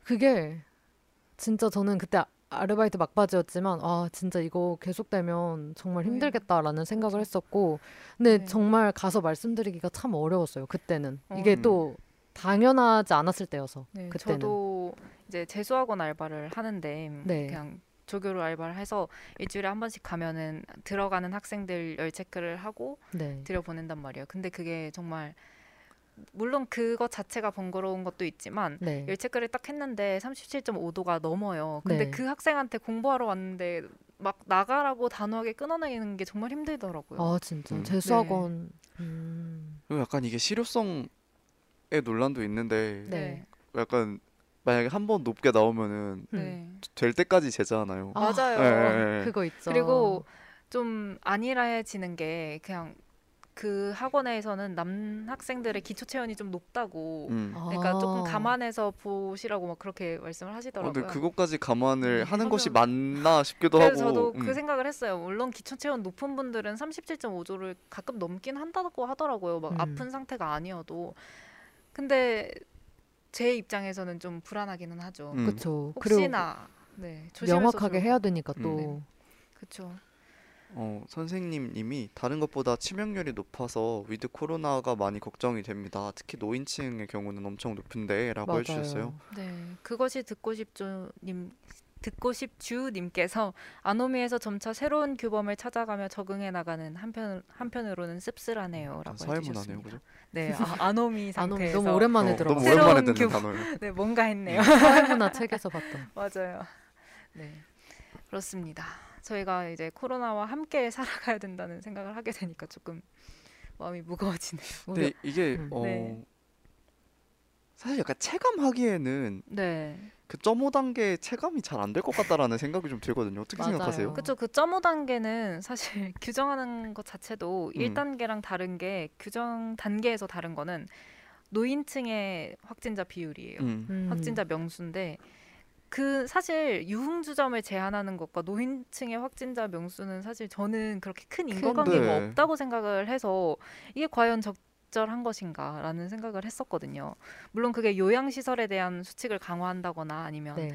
그게 진짜 저는 그때 아- 아르바이트 막바지였지만 아 진짜 이거 계속되면 정말 네. 힘들겠다라는 생각을. 했었고 근데 네. 정말 가서 말씀드리기가 참 어려웠어요 그때는 어. 이게 음. 또 당연하지 않았을 때여서 네, 그때는 저도 이제 재수학원 알바를 하는데 네. 그냥 조교로 알바를 해서 일주일에 한 번씩 가면은 들어가는 학생들 열 체크를 하고 네 들여보낸단 말이에요. 근데 그게 정말 물론 그것 자체가 번거로운 것도 있지만 네. 열 체크를 딱 했는데 37.5도가 넘어요. 근데 네. 그 학생한테 공부하러 왔는데 막 나가라고 단호하게 끊어내는 게 정말 힘들더라고요. 아 진짜 음. 재수학원 음. 그리고 약간 이게 실효성의 논란도 있는데 네. 약간 만약에 한 번 높게 나오면은 음. 네. 될 때까지 제자하나요? 아, 맞아요. 예, 예. 그거 있죠 그리고 좀 안일해지는 게 그냥 그 학원에서는 남 학생들의 기초 체온이 좀 높다고 음. 그러니까 조금 아. 감안해서 보시라고 막 그렇게 말씀을 어, 하시더라고요. 근데 그것까지 감안을 네, 하는 것이. 맞나 싶기도 하고. 그래서 저도 음. 그 생각을 했어요. 물론 기초 체온 높은 분들은 37.5도를 가끔 넘긴 한다고 하더라고요. 막 음. 아픈 상태가 아니어도. 근데 제 입장에서는 좀 불안하기는 하죠. 음. 그쵸 그리고 혹시나 네, 조심해서 명확하게 좀- 해야 되니까 음. 또 네. 그쵸. 어, 선생님님이 다른 것보다 치명률이 높아서 with 코로나가 많이 걱정이 됩니다. 특히 노인층의 경우는 엄청 높은데라고 맞아요. 해주셨어요. 네, 그것이 듣고 싶주님 듣고 싶주 님께서 아노미에서 점차 새로운 규범을 찾아가며 적응해 나가는 한편 한편으로는 씁쓸하네요라고 사회문화네요, 해주셨습니다. 그죠? 네, 아, 아노미 아, 상태에서 너무 오랜만에 어, 들어 너무 새로운 오랜만에 듣는 규범. 단어예요. 네, 뭔가 했네요. 사회문화 책에서 봤던 맞아요. 네, 그렇습니다. 저희가 이제 코로나와 함께 살아가야 된다는 생각을 하게 되니까 조금 마음이 무거워지네요. 근데 이게 음. 어, 네. 사실 약간 체감하기에는 네, 그 점오 단계 체감이 잘 안 될 것 같다라는 생각이 좀 들거든요. 어떻게 맞아요. 생각하세요? 그쵸. 그 점오 단계는 사실 규정하는 것 자체도 음. 1단계랑 다른 게 규정 단계에서 다른 거는 노인층의 확진자 비율이에요. 음. 음. 확진자 명수인데 그 사실 유흥주점을 제한하는 것과 노인층의 확진자 명수는 사실 저는 그렇게 큰 인과관계가 네. 없다고 생각을 해서 이게 과연 적절한 것인가라는 생각을 했었거든요. 물론 그게 요양시설에 대한 수칙을 강화한다거나 아니면 네.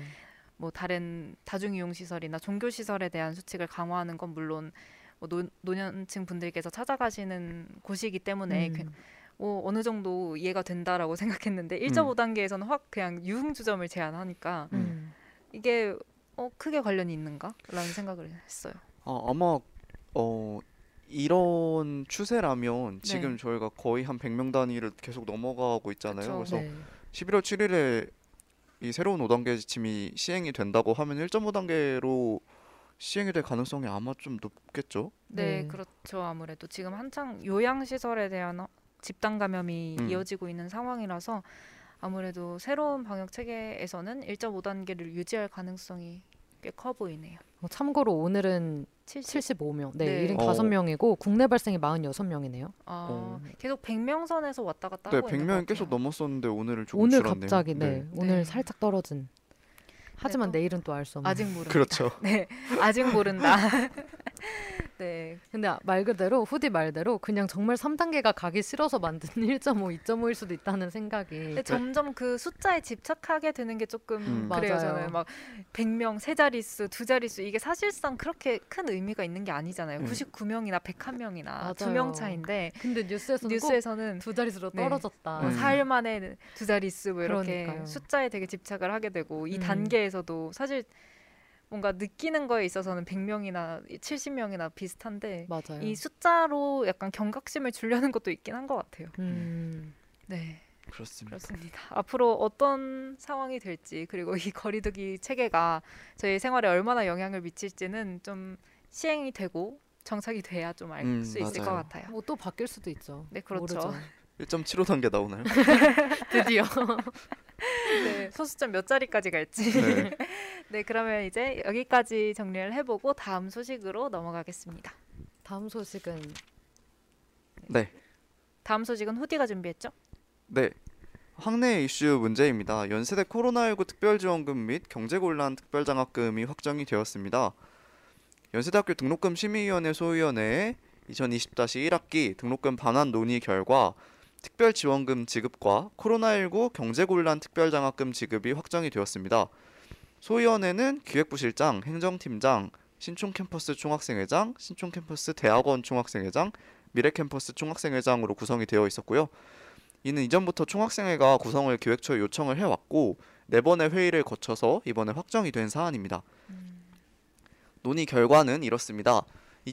뭐 다른 다중이용시설이나 종교시설에 대한 수칙을 강화하는 건 물론 뭐 노, 노년층 분들께서 찾아가시는 곳이기 때문에 그- 음. 어, 어느 정도 이해가 된다라고 생각했는데 1.5단계에서는 확 그냥 유흥주점을 제한하니까 음. 이게 어, 크게 관련이 있는가라는 생각을 했어요. 아, 아마 어 이런 추세라면 지금 네. 저희가 거의 한 100명 단위를 계속 넘어가고 있잖아요. 그쵸. 그래서 네. 11월 7일에 이 새로운 5단계 지침이 시행이 된다고 하면 1.5단계로 시행이 될 가능성이 아마 좀 높겠죠. 네, 네. 그렇죠. 아무래도 지금 한창 요양시설에 대한 어, 집단 감염이 음. 이어지고 있는 상황이라서 아무래도 새로운 방역 체계에서는 1.5단계를 유지할 가능성이 꽤 커 보이네요. 어, 참고로 오늘은 70. 75명, 네, 네. 75명이고 국내 발생이 46명이네요. 아, 어. 계속 100명 선에서 왔다 갔다 네, 하고 있는 것 100명이 계속. 넘었었는데 오늘은 조금 오늘 줄었네요. 갑자기 네, 오늘 네. 살짝 떨어진. 하지만 또 내일은 또 알 수 없는. 아직 모른다. 그렇죠. 네, 아직 모른다. 네, 근데 말 그대로 후디 말대로 그냥 정말 3단계가 가기 싫어서 만든 1.5, 2.5일 수도 있다는 생각이. 근데 점점 그 숫자에 집착하게 되는 게 조금 음. 그래요. 맞아요. 저는 막 100명, 세 자릿수, 두 자릿수 이게 사실상 그렇게 큰 의미가 있는 게 아니잖아요. 음. 99명이나 101명이나 두 맞아요. 명 차인데 근데 뉴스에서는 뉴스에서는 꼭두 자릿수로 네. 떨어졌다. 음. 사흘 만에 두 자릿수 뭐 이렇게 그러니까요. 숫자에 되게 집착을 하게 되고 이 음. 단계에서도 사실 뭔가 느끼는 거에 있어서는 100명이나 70명이나 비슷한데 맞아요. 이 숫자로 약간 경각심을 주려는 것도 있긴 한 것 같아요. 음. 네, 그렇습니다. 그렇습니다. 앞으로 어떤 상황이 될지 그리고 이 거리두기 체계가 저희 생활에 얼마나 영향을 미칠지는 좀 시행이 되고 정착이 돼야 좀알 음, 수 있을 것 맞아요. 같아요. 뭐 또 바뀔 수도 있죠. 네, 그렇죠. 모르죠. 1.75 단계 나오나요? 드디어. 네, 소수점 몇 자리까지 갈지. 네. 네, 그러면 이제 여기까지 정리를 해보고 다음 소식으로 넘어가겠습니다. 다음 소식은 네. 다음 소식은 후디가 준비했죠? 네. 학내 이슈 문제입니다. 연세대 코로나19 특별지원금 및 경제곤란 특별장학금이 확정이 되었습니다. 연세대학교 등록금 심의위원회 소위원회에 2020-1학기 등록금 반환 논의 결과 특별지원금 지급과 코로나19 경제곤란 특별장학금 지급이 확정이 되었습니다. 소위원회는 기획부 실장, 행정팀장, 신촌캠퍼스 총학생회장, 신촌캠퍼스 대학원 총학생회장, 미래캠퍼스 총학생회장으로 구성이 되어 있었고요. 이는 이전부터 총학생회가 구성을 기획처에 요청을 해왔고 네 번의 회의를 거쳐서 이번에 확정이 된 사안입니다. 논의 결과는 이렇습니다.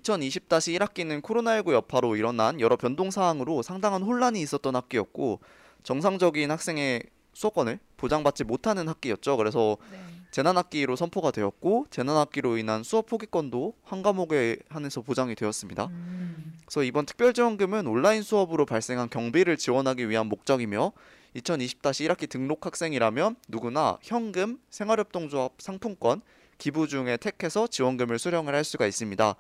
2020-1학기는 코로나19 여파로 일어난 여러 변동 사항으로 상당한 혼란이 있었던 학기였고 정상적인 학생의 수업권을 보장받지 못하는 학기였죠. 그래서 네. 재난 학기로 선포가 되었고 재난 학기로 인한 수업 포기권도 한 과목에 한해서 보장이 되었습니다. 음. 그래서 이번 특별 지원금은 온라인 수업으로 발생한 경비를 지원하기 위한 목적이며 2020-1학기 등록 학생이라면 누구나 현금, 생활협동조합 상품권, 기부 중에 택해서 지원금을 수령을 할 수가 있습니다.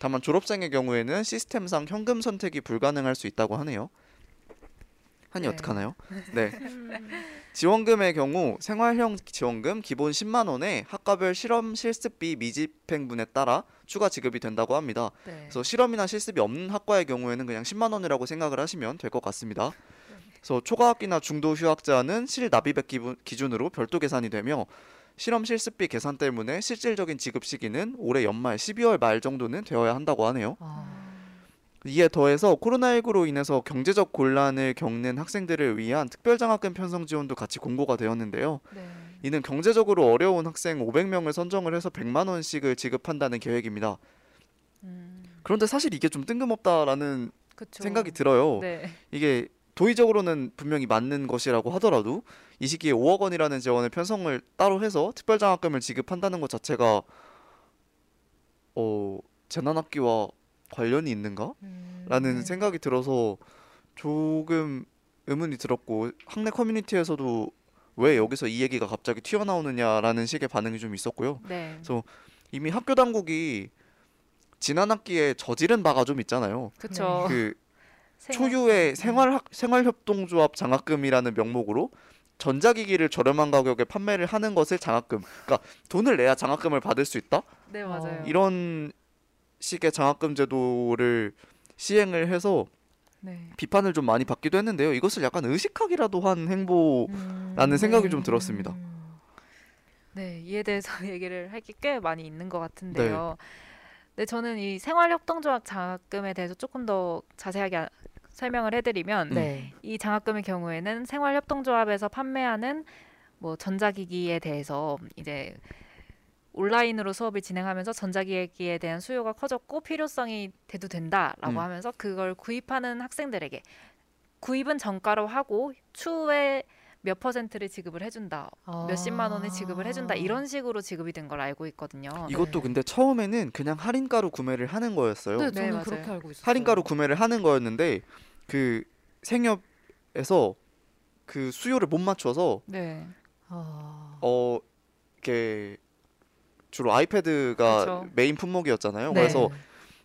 다만 졸업생의 경우에는 시스템상 현금 선택이 불가능할 수 있다고 하네요. 하니 네. 어떡하나요? 네. 지원금의 경우 생활형 지원금 기본 10만 원에 학과별 실험 실습비 미집행분에 따라 추가 지급이 된다고 합니다. 네. 그래서 실험이나 실습이 없는 학과의 경우에는 그냥 10만 원이라고 생각을 하시면 될 것 같습니다. 그래서 초과학기나 중도 휴학자는 실납입액 기준으로 별도 계산이 되며 실험 실습비 계산 때문에 실질적인 지급 시기는 올해 연말 12월 말 정도는 되어야 한다고 하네요. 아. 이에 더해서 코로나19로 인해서 경제적 곤란을 겪는 학생들을 위한 특별장학금 편성 지원도 같이 공고가 되었는데요. 네. 이는 경제적으로 어려운 학생 500명을 선정을 해서 100만 원씩을 지급한다는 계획입니다. 음, 그런데 사실 이게 좀 뜬금없다라는 그쵸. 생각이 들어요. 네. 이게 도의적으로는 분명히 맞는 것이라고 하더라도 이 시기에 5억 원이라는 재원을 편성을 따로 해서 특별장학금을 지급한다는 것 자체가 어 재난학기와 관련이 있는가? 음. 라는 네. 생각이 들어서 조금 의문이 들었고 학내 커뮤니티에서도 왜 여기서 이 얘기가 갑자기 튀어나오느냐라는 식의 반응이 좀 있었고요. 네. 그래서 이미 학교 당국이 지난 학기에 저지른 바가 좀 있잖아요. 그쵸. 그 어, 생활- 초유의 생활학 생활협동조합 장학금이라는 명목으로 전자기기를 저렴한 가격에 판매를 하는 것을 장학금. 그러니까 돈을 내야 장학금을 받을 수 있다. 네, 맞아요. 어, 이런 식의 장학금 제도를 시행을 해서 네. 비판을 좀 많이 받기도 했는데요. 이것을 약간 의식하기라도 한 행보라는 음. 생각이 네. 좀 들었습니다. 네, 이에 대해서 얘기를 할 게 꽤 많이 있는 것 같은데요. 네, 저는 이 생활협동조합 장학금에 대해서 조금 더 자세하게 아- 설명을 해드리면 네. 이 장학금의 경우에는 생활협동조합에서 판매하는 뭐 전자기기에 대해서 이제 온라인으로 수업을 진행하면서 전자기기에 대한 수요가 커졌고 필요성이 대두된다라고 음. 하면서 그걸 구입하는 학생들에게 구입은 정가로 하고 추후에 몇 퍼센트를 지급을 해준다. 아. 몇십만 원을 지급을 해준다. 이런 식으로 지급이 된 걸 알고 있거든요. 이것도 네. 근데 처음에는 그냥 할인가로 구매를 하는 거였어요. 네, 네, 저는 맞아요. 그렇게 알고 있어요. 할인가로 구매를 하는 거였는데 그 생협에서 그 수요를 못 맞춰서 네. 아. 어 이렇게 주로 아이패드가 그쵸. 메인 품목이었잖아요. 네. 그래서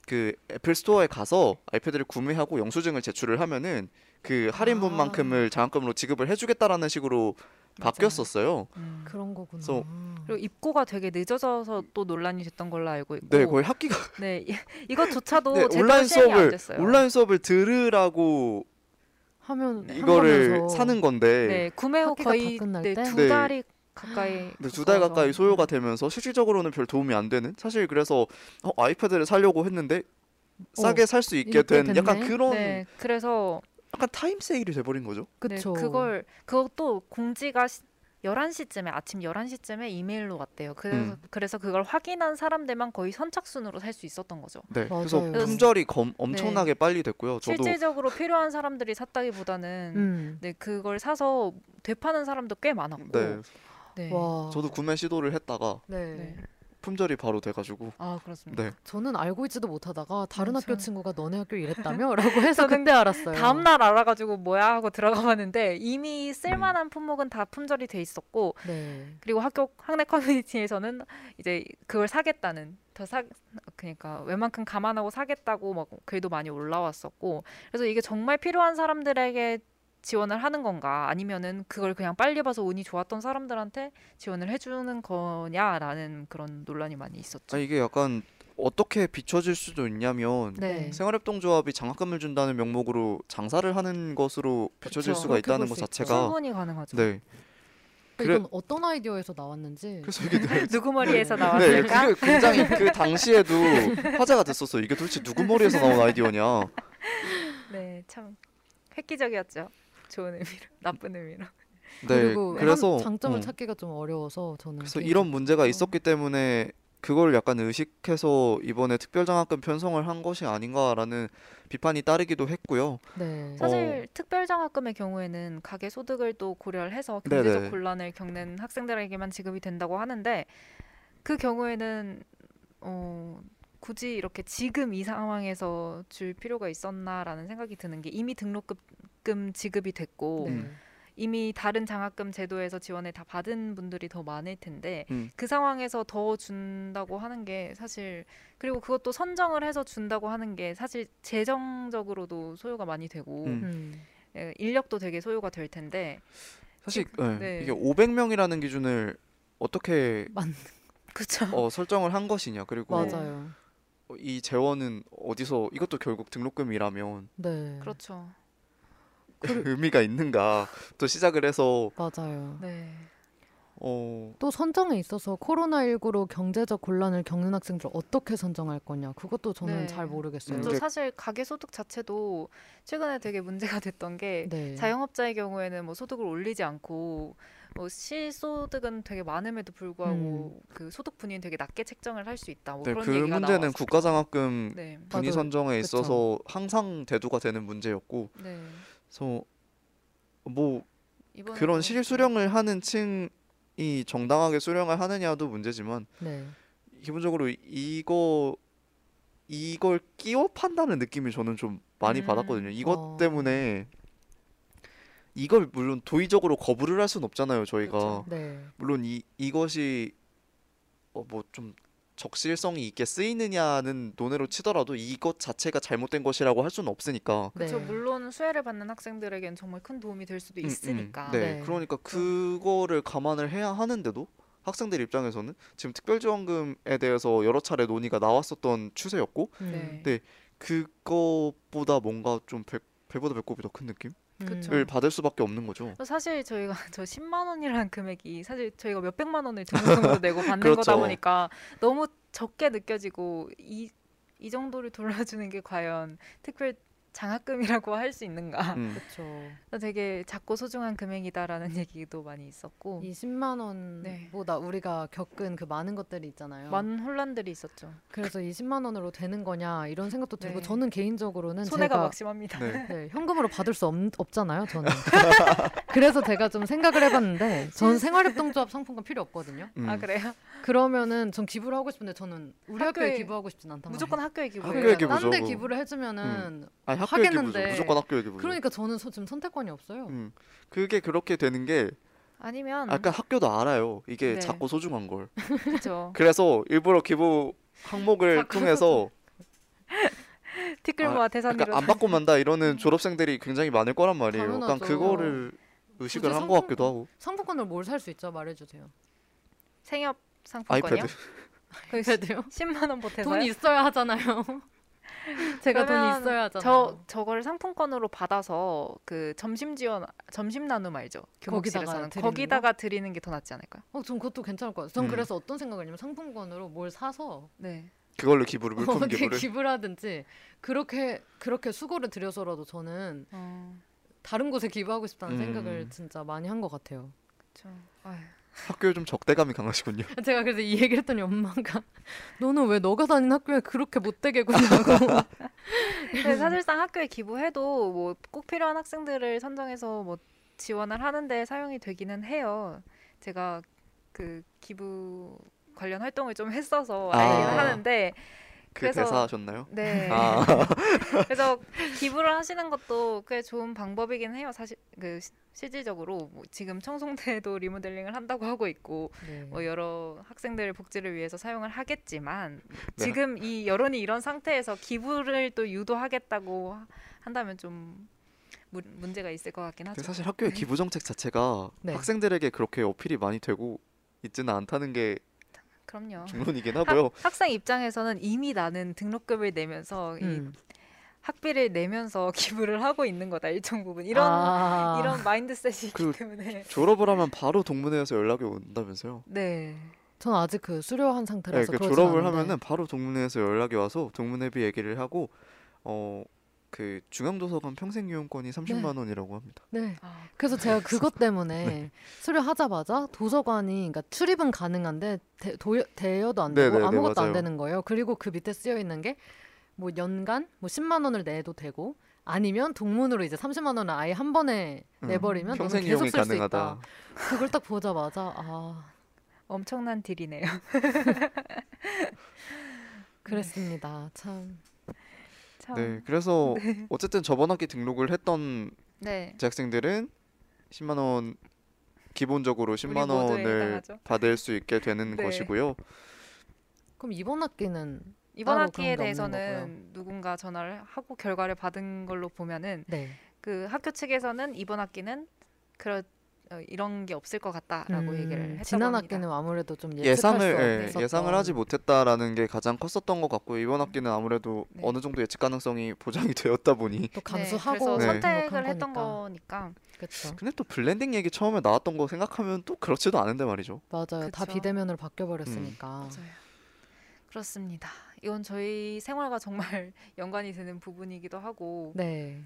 그 애플 스토어에 가서 아이패드를 구매하고 영수증을 제출을 하면은 그 할인분만큼을 장학금으로 지급을 해주겠다라는 식으로. 바뀌었었어요. 음. 그런 거구나. 그래서 그리고 입고가 되게 늦어져서 또 논란이 됐던 걸로 알고 있고 네, 거의 학기가 네, 이- 이것조차도 네, 제대로 온라인 시행이 안 수업을 됐어요. 온라인 수업을 들으라고 하면 이거를 한다면서. 사는 건데 네, 구매 후 학기가 거의 다 끝날 네, 때? 두 네. 달이 가까이 네, 두달 가까이 가까워서. 소요가 되면서 실질적으로는 별 도움이 안 되는 사실 그래서 어, 아이패드를 사려고 했는데 싸게 살 수 있게 이렇게 된 약간 됐네? 그런 네, 그래서 약간 타임 세일이 돼버린 거죠. 그쵸. 네, 그걸 그것도 공지가 시, 11시쯤에 아침 11시쯤에 이메일로 왔대요. 그래서 음. 그래서 그걸 확인한 사람들만 거의 선착순으로 살 수 있었던 거죠. 네, 그래서 맞아요. 품절이 검, 엄청나게 빨리 됐고요. 저도 실질적으로 필요한 사람들이 샀다기보다는 음. 네, 그걸 사서 되파는 사람도 꽤 많았고. 네, 네. 와. 저도 구매 시도를 했다가 네. 네. 품절이 바로 돼가지고 아, 그렇습니다. 네, 저는 알고 있지도 못하다가 다른 음, 학교 저- 친구가 너네 학교 이랬다며라고 해서 그때 알았어요. 다음 날 알아가지고 뭐야 하고 들어가 봤는데 이미 쓸만한 품목은 다 품절이 돼 있었고 네. 그리고 학교 학내 커뮤니티에서는 이제 그걸 사겠다는 더사 그러니까 웬만큼 감안하고 사겠다고 막 글도 많이 올라왔었고 그래서 이게 정말 필요한 사람들에게 지원을 하는 건가 아니면은 그걸 그냥 빨리 봐서 운이 좋았던 사람들한테 지원을 해주는 거냐라는 그런 논란이 많이 있었죠. 아, 이게 약간 어떻게 비춰질 수도 있냐면 네. 생활협동조합이 장학금을 준다는 명목으로 장사를 하는 것으로 비춰질 그쵸. 수가 있다는 볼 것. 자체가 충분히 가능하죠. 네, 그래- 이건 어떤 아이디어에서 나왔는지 그래서 이게 네, 누구 머리에서 네, 나왔을까? 그게 굉장히 그 당시에도 화제가 됐었어. 이게 도대체 누구 머리에서 나온 아이디어냐. 네, 참 획기적이었죠. 좋은 의미로, 나쁜 의미로. 네, 그리고 그래서 한 장점을 어, 찾기가 좀 어려워서 저는 그래서. 이런 문제가 있었기 때문에 그걸 약간 의식해서 이번에 특별장학금 편성을 한 것이 아닌가라는 비판이 따르기도 했고요. 네. 사실 특별장학금의 경우에는 가계 소득을 또 고려를 해서 경제적 네네. 곤란을 겪는 학생들에게만 지급이 된다고 하는데 그 경우에는 어, 굳이 이렇게 지금 이 상황에서 줄 필요가 있었나라는 생각이 드는 게 이미 등록금 지급이 됐고 네. 음. 이미 다른 장학금 제도에서 지원을 다 받은 분들이 더 많을 텐데 음. 그 상황에서 더 준다고 하는 게 사실 그리고 그것도 선정을 해서 준다고 하는 게 사실 재정적으로도 소요가 많이 되고 음. 음. 예, 인력도 되게 소요가 될 텐데 사실 네, 네. 이게 500명이라는 기준을 어떻게 그쵸 어, 설정을 한 것이냐 그리고 맞아요. 이 재원은 어디서 이것도 결국 등록금이라면 네. 그렇죠 의미가 있는가 또 시작을 해서 맞아요. 네 어 또 선정에 있어서 코로나19로 경제적 곤란을 겪는 학생들 어떻게 선정할 거냐 그것도 저는 네. 잘 모르겠어요. 음, 또 이게- 사실 가계 소득 자체도 최근에 되게 문제가 됐던 게 네. 자영업자의 경우에는 뭐 소득을 올리지 않고 뭐 실소득은 되게 많음에도 불구하고 그 소득 분위는 되게 낮게 책정을 할 수 있다. 뭐 네, 그런 그 얘기가 문제는 나왔었죠. 국가장학금 네, 분위. 선정에 그쵸. 있어서 항상 대두가 되는 문제였고 네. 그래서 뭐 그런 실수령을 하는 층이 정당하게 수령을 하느냐도 문제지만 네. 기본적으로 이거 이걸 끼워 판다는 느낌이 저는 좀 많이 음. 받았거든요. 이것 어. 때문에 이걸 물론 도의적으로 거부를 할 수는 없잖아요. 저희가 그쵸. 네. 물론 이 이것이 어 뭐 좀 적실성이 있게 쓰이느냐는 논외로 치더라도 이것 자체가 잘못된 것이라고 할 수는 없으니까. 그렇죠. 네. 물론 수혜를 받는 학생들에겐 정말 큰 도움이 될 수도 음, 음. 있으니까. 네. 네. 그러니까 그거를 감안을 해야 하는데도 학생들 입장에서는 지금 특별지원금에 대해서 여러 차례 논의가 나왔었던 추세였고 음. 네. 네. 그거보다 뭔가 좀 배, 배보다 배꼽이 더 큰 느낌 을 그쵸. 음. 받을 수밖에 없는 거죠. 사실 저희가 저 10만 원이라는 금액이 사실 저희가 몇 백만 원을 등록금으로 내고 받는 거다 그렇죠. 보니까 너무 적게 느껴지고 이, 이 정도를 돌려주는 게 과연 특별 장학금이라고 할 수 있는가? 음. 그렇죠. 되게 작고 소중한 금액이다라는 얘기도 많이 있었고 20만 네. 원보다 우리가 겪은 그 많은 것들이 있잖아요. 많은 혼란들이 있었죠. 그래서 20만 원으로 되는 거냐 이런 생각도 들고 네. 저는 개인적으로는 손해가 제가 막심합니다. 네. 네, 현금으로 받을 수 없, 없잖아요, 저는. 그래서 제가 좀 생각을 해봤는데, 전 생활협동조합 상품권 필요 없거든요. 음. 아 그래요? 그러면은 전 기부를 하고 싶은데 저는 우리 학교에, 학교에 기부하고 싶진 않단 무조건 말이에요. 학교에 기부. 학교에 기부죠. 딴데. 기부를 해주면은 아니 기부죠. 하겠는데. 무조건 학교에 기부죠. 그러니까 저는 소- 지금 선택권이 없어요. 음. 그게 그렇게 되는 게 아니면 아까 학교도 알아요. 이게 네. 작고 소중한 걸. 그죠. 그래서 일부러 기부 항목을 통해서 티끌 아, 모아 태산이로 그러니까 안 받고 만다 이러는 졸업생들이 굉장히 많을 거란 말이에요. 약간 당연하죠. 그거를 의식을 한 것 같기도 하고. 상품권을 뭘 살 수 있죠? 말해주세요. 생협 상품권이요? 아이패드. 그 그래도요? 10만 원 보태서요? 돈 있어야 하잖아요. 제가 돈 그러면 있어야 하잖아요. 저 저걸 상품권으로 받아서 그 점심 지원 점심 나눔 알죠? 거기다가 드리는 거기다가 드리는 게 더 낫지 않을까요? 어, 전 그것도 괜찮을 것 같아요. 전 음. 그래서 어떤 생각을 했냐면 상품권으로 뭘 사서 네. 그걸로 기부를 물품 어디 기부를. 기부를 하든지 그렇게 그렇게 수고를 들여서라도 저는 어, 다른 곳에 기부하고 싶다는 음. 생각을 진짜 많이 한 것 같아요. 저, 아휴. 학교에 좀 적대감이 강하시군요. 제가 그래서 이 얘기를 했더니 엄마가 너는 왜 너가 다닌 학교에 그렇게 못되게 근데 사실상 학교에 기부해도 뭐 꼭 필요한 학생들을 선정해서 뭐 지원을 하는데 사용이 되기는 해요. 제가 그 기부 관련 활동을 좀 했어서 아. 하는데 그 그래서- 대사 하셨나요? 네. 아, 그래서 기부를 하시는 것도 꽤 좋은 방법이긴 해요. 사실 그 시- 실질적으로 뭐 지금 청송대도 리모델링을 한다고 하고 있고 네. 뭐 여러 학생들 복지를 위해서 사용을 하겠지만 네. 지금 이 여론이 이런 상태에서 기부를 또 유도하겠다고 하- 한다면 좀 문- 문제가 있을 것 같긴 하죠. 사실 학교의 기부 정책 자체가 네. 학생들에게 그렇게 어필이 많이 되고 있지는 않다는 게 그럼요. 중론이긴 하고요. 학 생 입장에서는 이미 나는 등록금을 내면서 이 음. 학비를 내면서 기부를 하고 있는 거다 일정 부분 이런 아. 이런 마인드셋이기 그- 때문에 졸업을 하면 바로 동문회에서 연락이 온다면서요. 네 전 아직 그 수료한 네, 상태라서 그 그러진 졸업을 않은데. 하면은 바로 동문회에서 연락이 와서 동문회비 얘기를 하고 어 그 중앙도서관 평생 이용권이 30만 원이라고 합니다. 네. 아, 그래서 제가 그것 네. 때문에 수료하자마자 도서관이 그러니까 출입은 가능한데 대, 도, 대여도 안 되고 네네네, 아무것도 맞아요. 안 되는 거예요. 그리고 그 밑에 쓰여 있는 게 뭐 연간 뭐 10만 원을 내도 되고 아니면 동문으로 이제 30만 원을 아예 한 번에 음, 내버리면 평생 계속 이용이 가능하다. 그걸 딱 보자마자 아 엄청난 딜이네요. 그랬습니다. 참 참. 네, 그래서 어쨌든 저번 학기 등록을 했던 네. 재학생들은 10만 원 기본적으로 10만 모두에 원을 해당하죠. 받을 수 있게 되는 네. 것이고요. 그럼 이번 학기는 이번 따로 학기에 그런 게 없는 대해서는 누군가 전화를 하고 결과를 받은 걸로 보면은 네 그 학교 측에서는 이번 학기는 그런 어, 이런 게 없을 것 같다라고 음, 얘기를 했다고 지난 합니다. 학기는 아무래도 좀 예상을 수 예, 예상을 하지 못했다라는 게 가장 컸었던 것 같고 이번 학기는 아무래도 네. 어느 정도 예측 가능성이 보장이 되었다 보니 또 네, 감수하고 그래서 네. 선택을 했던 거니까. 거니까 그렇죠. 근데 또 블렌딩 얘기 처음에 나왔던 거 생각하면 또 그렇지도 않은데 말이죠. 맞아요. 다 그쵸. 비대면으로 바뀌어 버렸으니까. 맞아요. 그렇습니다. 이건 저희 생활과 정말 연관이 되는 부분이기도 하고 네.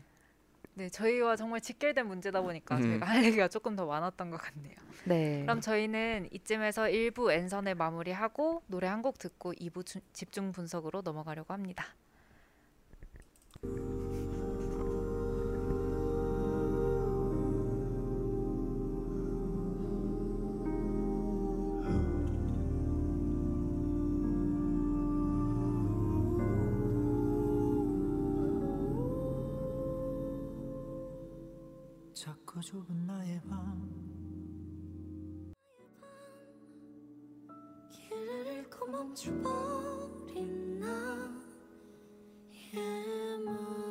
네 저희와 정말 직결된 문제다 보니까 음. 저희가 할 얘기가 조금 더 많았던 것 같네요. 네. 그럼 저희는 이쯤에서 1부 N선을 마무리하고 노래 한 곡 듣고 2부 주- 집중 분석으로 넘어가려고 합니다. 작고 좁은 나의 방 길을 잃고 멈춰버린 나의 마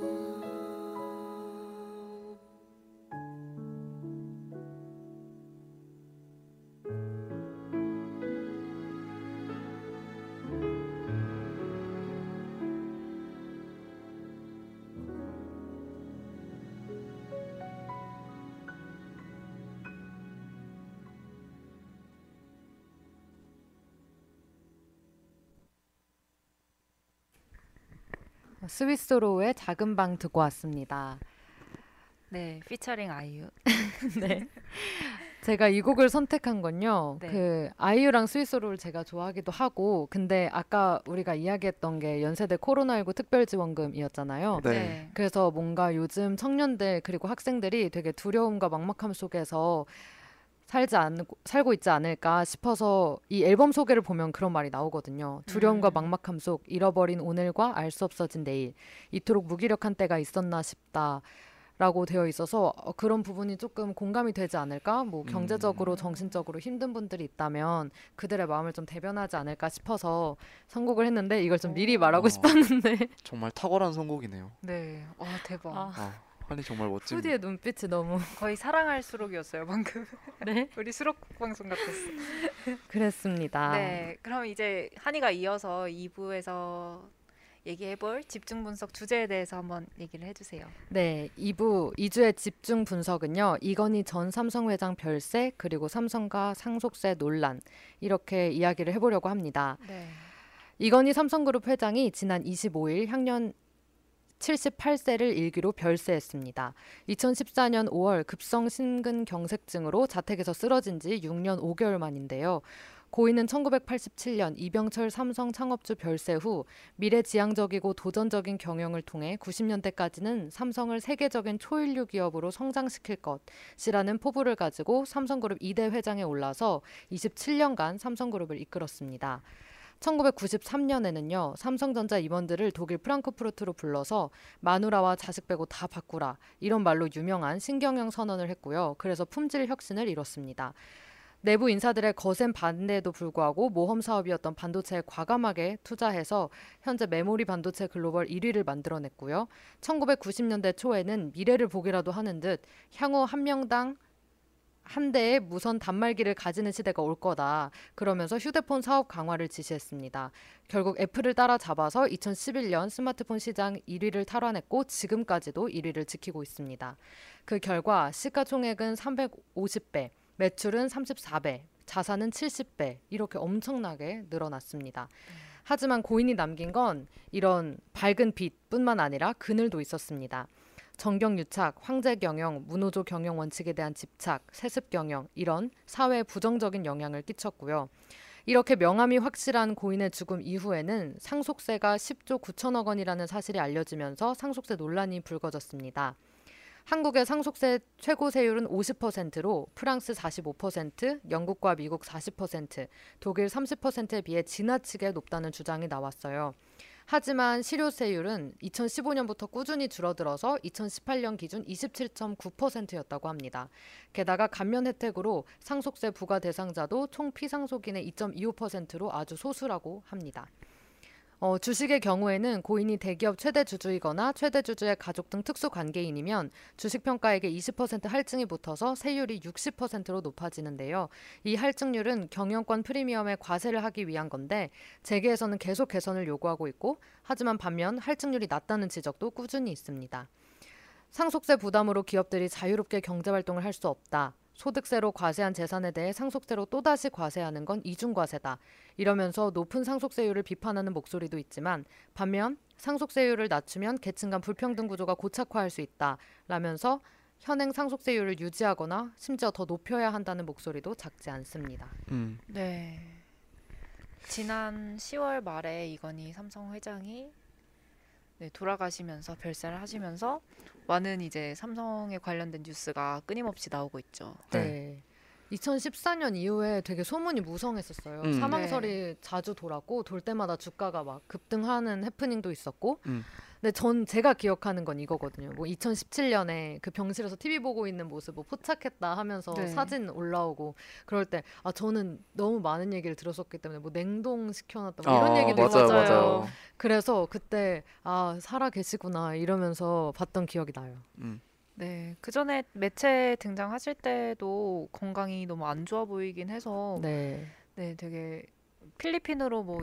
스위스로의 작은 방 듣고 왔습니다. 네, 피처링 아이유. 네. 제가 이 곡을 선택한 건요. 네. 그 아이유랑 스위스로를 제가 좋아하기도 하고 근데 아까 우리가 이야기했던 게 연세대 코로나19 특별지원금이었잖아요. 네. 그래서 뭔가 요즘 청년들 그리고 학생들이 되게 두려움과 막막함 속에서 살지 않고 살고 있지 않을까 싶어서 이 앨범 소개를 보면 그런 말이 나오거든요. 두려움과 음. 막막함 속 잃어버린 오늘과 알 수 없어진 내일 이토록 무기력한 때가 있었나 싶다. 라고 되어 있어서 어, 그런 부분이 조금 공감이 되지 않을까? 뭐 경제적으로 음. 정신적으로 힘든 분들이 있다면 그들의 마음을 좀 대변하지 않을까 싶어서 선곡을 했는데 이걸 좀 미리 말하고 어. 싶었는데 정말 탁월한 선곡이네요. 네. 아 대박. 아, 아, 한이 정말 멋집니다. 후디의 눈빛이 너무 거의 사랑할수록이었어요 방금. 네 우리 수록 방송 같았어. 그랬습니다. 네. 그럼 이제 한이가 이어서 2부에서 얘기해볼 집중 분석 주제에 대해서 한번 얘기를 해주세요. 네, 2부 2주의 집중 분석은요. 이건희 전 삼성 회장 별세 그리고 삼성과 상속세 논란 이렇게 이야기를 해보려고 합니다. 네. 이건희 삼성그룹 회장이 지난 25일 향년 78세를 일기로 별세했습니다. 2014년 5월 급성 심근경색증으로 자택에서 쓰러진 지 6년 5개월 만인데요. 고인은 1987년 이병철 삼성 창업주 별세 후 미래지향적이고 도전적인 경영을 통해 90년대까지는 삼성을 세계적인 초인류 기업으로 성장시킬 것이라는 포부를 가지고 삼성그룹 2대 회장에 올라서 27년간 삼성그룹을 이끌었습니다. 1993년에는요 삼성전자 임원들을 독일 프랑크푸르트로 불러서 마누라와 자식 빼고 다 바꾸라 이런 말로 유명한 신경영 선언을 했고요. 그래서 품질 혁신을 이뤘습니다. 내부 인사들의 거센 반대에도 불구하고 모험 사업이었던 반도체에 과감하게 투자해서 현재 메모리 반도체 글로벌 1위를 만들어냈고요. 1990년대 초에는 미래를 보기라도 하는 듯 향후 한 명당 한 대의 무선 단말기를 가지는 시대가 올 거다. 그러면서 휴대폰 사업 강화를 지시했습니다. 결국 애플을 따라잡아서 2011년 스마트폰 시장 1위를 탈환했고 지금까지도 1위를 지키고 있습니다. 그 결과 시가총액은 350배, 매출은 34배, 자산은 70배 이렇게 엄청나게 늘어났습니다. 하지만 고인이 남긴 건 이런 밝은 빛뿐만 아니라 그늘도 있었습니다. 정경유착, 황제 경영, 문호조 경영 원칙에 대한 집착, 세습 경영 이런 사회에 부정적인 영향을 끼쳤고요. 이렇게 명암이 확실한 고인의 죽음 이후에는 상속세가 10조 9천억 원이라는 사실이 알려지면서 상속세 논란이 불거졌습니다. 한국의 상속세 최고 세율은 50%로 프랑스 45%, 영국과 미국 40%, 독일 30%에 비해 지나치게 높다는 주장이 나왔어요. 하지만 실효세율은 2015년부터 꾸준히 줄어들어서 2018년 기준 27.9%였다고 합니다. 게다가 감면 혜택으로 상속세 부과 대상자도 총 피상속인의 2.25%로 아주 소수라고 합니다. 어, 주식의 경우에는 고인이 대기업 최대 주주이거나 최대 주주의 가족 등 특수 관계인이면 주식 평가액에 20% 할증이 붙어서 세율이 60%로 높아지는데요. 이 할증률은 경영권 프리미엄에 과세를 하기 위한 건데 재계에서는 계속 개선을 요구하고 있고 하지만 반면 할증률이 낮다는 지적도 꾸준히 있습니다. 상속세 부담으로 기업들이 자유롭게 경제 활동을 할 수 없다. 소득세로 과세한 재산에 대해 상속세로 또다시 과세하는 건 이중과세다. 이러면서 높은 상속세율을 비판하는 목소리도 있지만 반면 상속세율을 낮추면 계층 간 불평등 구조가 고착화할 수 있다. 라면서 현행 상속세율을 유지하거나 심지어 더 높여야 한다는 목소리도 작지 않습니다. 음, 네. 지난 10월 말에 이건희 삼성 회장이 네, 돌아가시면서 별세를 하시면서 많은 이제 삼성에 관련된 뉴스가 끊임없이 나오고 있죠. 네. 네. 2014년 이후에 되게 소문이 무성했었어요. 음. 사망설이 자주 돌았고 돌 때마다 주가가 막 급등하는 해프닝도 있었고. 음. 근데 전 제가 기억하는 건 이거거든요. 뭐 2017년에 그 병실에서 TV 보고 있는 모습 뭐 포착했다 하면서 네. 사진 올라오고 그럴 때 아 저는 너무 많은 얘기를 들었었기 때문에 뭐 냉동 시켜놨다 뭐 이런 아, 얘기도 맞아요, 있었어요. 맞아요. 그래서 그때 아 살아 계시구나 이러면서 봤던 기억이 나요. 음, 네, 그 전에 매체 등장하실 때도 건강이 너무 안 좋아 보이긴 해서 네, 네. 되게 필리핀으로 뭐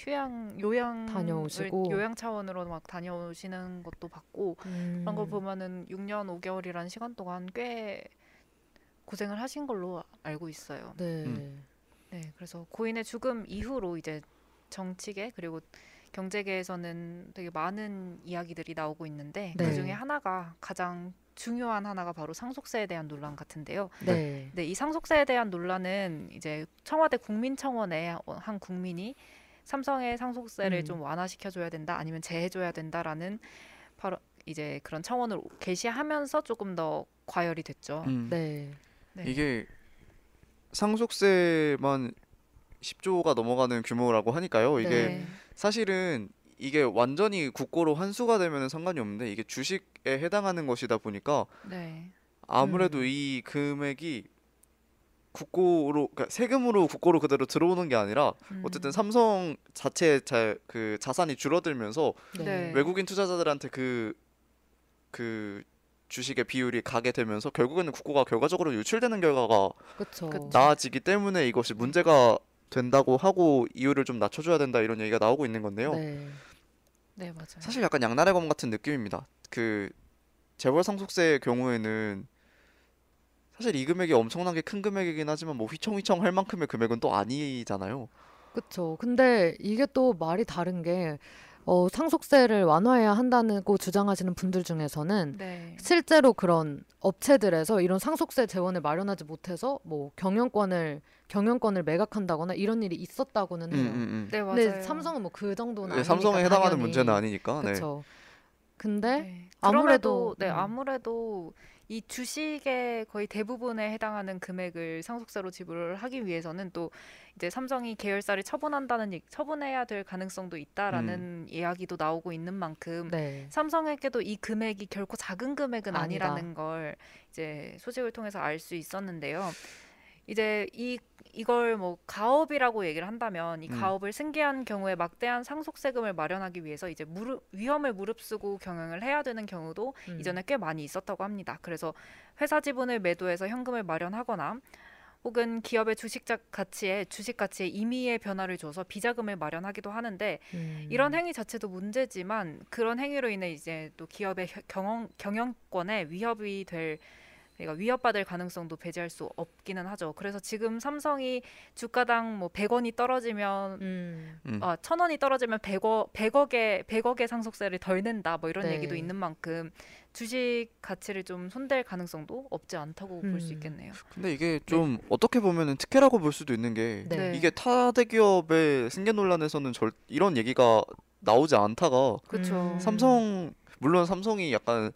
휴양 요양 다녀오시고. 요양 차원으로 막 다녀오시는 것도 봤고 음. 그런 걸 보면은 6년 5개월이라는 시간 동안 꽤 고생을 하신 걸로 알고 있어요. 네. 음. 네, 그래서 고인의 죽음 이후로 이제 정치계 그리고 경제계에서는 되게 많은 이야기들이 나오고 있는데 네. 그 중에 하나가 가장 중요한 하나가 바로 상속세에 대한 논란 같은데요. 네. 네, 이 상속세에 대한 논란은 이제 청와대 국민청원에 한 국민이 삼성의 상속세를 음. 좀 완화시켜줘야 된다, 아니면 제해줘야 된다라는 바로 이제 그런 청원을 게시하면서 조금 더 과열이 됐죠. 음. 네. 네. 이게 상속세만 10조가 넘어가는 규모라고 하니까요. 이게 네. 사실은 이게 완전히 국고로 환수가 되면 상관이 없는데 이게 주식에 해당하는 것이다 보니까 네. 아무래도 음. 이 금액이 국고로 그러니까 세금으로 국고로 그대로 들어오는 게 아니라 음. 어쨌든 삼성 자체 자, 그 자산이 줄어들면서 네. 외국인 투자자들한테 그그 주식의 비율이 가게 되면서 결국에는 국고가 결과적으로 유출되는 결과가. 그쵸. 나아지기 때문에 이것이 문제가 된다고 하고 이율을 좀 낮춰줘야 된다 이런 얘기가 나오고 있는 건데요. 네. 네 맞아요. 사실 약간 양날의 검 같은 느낌입니다. 그 재벌 상속세의 경우에는 사실 이 금액이 엄청나게 큰 금액이긴 하지만 뭐 휘청휘청 할 만큼의 금액은 또 아니잖아요. 그렇죠. 근데 이게 또 말이 다른 게 어, 상속세를 완화해야 한다고 주장하시는 분들 중에서는 네. 실제로 그런 업체들에서 이런 상속세 재원을 마련하지 못해서 뭐 경영권을 경영권을 매각한다거나 이런 일이 있었다고는 음, 해요. 음, 음. 네 맞아요. 근데 삼성은 뭐 그 정도는 네, 아니니까 삼성에 해당하는 당연히. 문제는 아니니까. 네. 그렇죠. 근데 네. 아무래도 그럼에도 네 음. 아무래도 이 주식의 거의 대부분에 해당하는 금액을 상속세로 지불을 하기 위해서는 또 이제 삼성이 계열사를 처분한다는 처분해야 될 가능성도 있다라는 이야기도 나오고 있는 만큼 네. 삼성에게도 이 금액이 결코 작은 금액은 아니다. 아니라는 걸 이제 소식을 통해서 알 수 있었는데요. 이제 이 이걸 뭐 가업이라고 얘기를 한다면 이 음. 가업을 승계한 경우에 막대한 상속세금을 마련하기 위해서 이제 무릎 위험을 무릅쓰고 경영을 해야 되는 경우도 음. 이전에 꽤 많이 있었다고 합니다. 그래서 회사 지분을 매도해서 현금을 마련하거나 혹은 기업의 주식 자- 가치에 주식 가치에 임의의 변화를 줘서 비자금을 마련하기도 하는데 음. 이런 행위 자체도 문제지만 그런 행위로 인해 이제 또 기업의 혀- 경영 경영권에 위협이 될 그러니까 위협받을 가능성도 배제할 수 없기는 하죠. 그래서 지금 삼성이 주가당 뭐 100원이 떨어지면 음. 음. 아, 천 원이 떨어지면 100억 100억의 100억의 상속세를 덜 낸다 뭐 이런 네. 얘기도 있는 만큼 주식 가치를 좀 손댈 가능성도 없지 않다고 볼수 음. 있겠네요. 근데 이게 좀 어떻게 보면은 특혜라고 볼 수도 있는 게 네. 이게 타 대기업의 승계 논란에서는 절 이런 얘기가 나오지 않다가 그렇죠. 음. 삼성 물론 삼성이 약간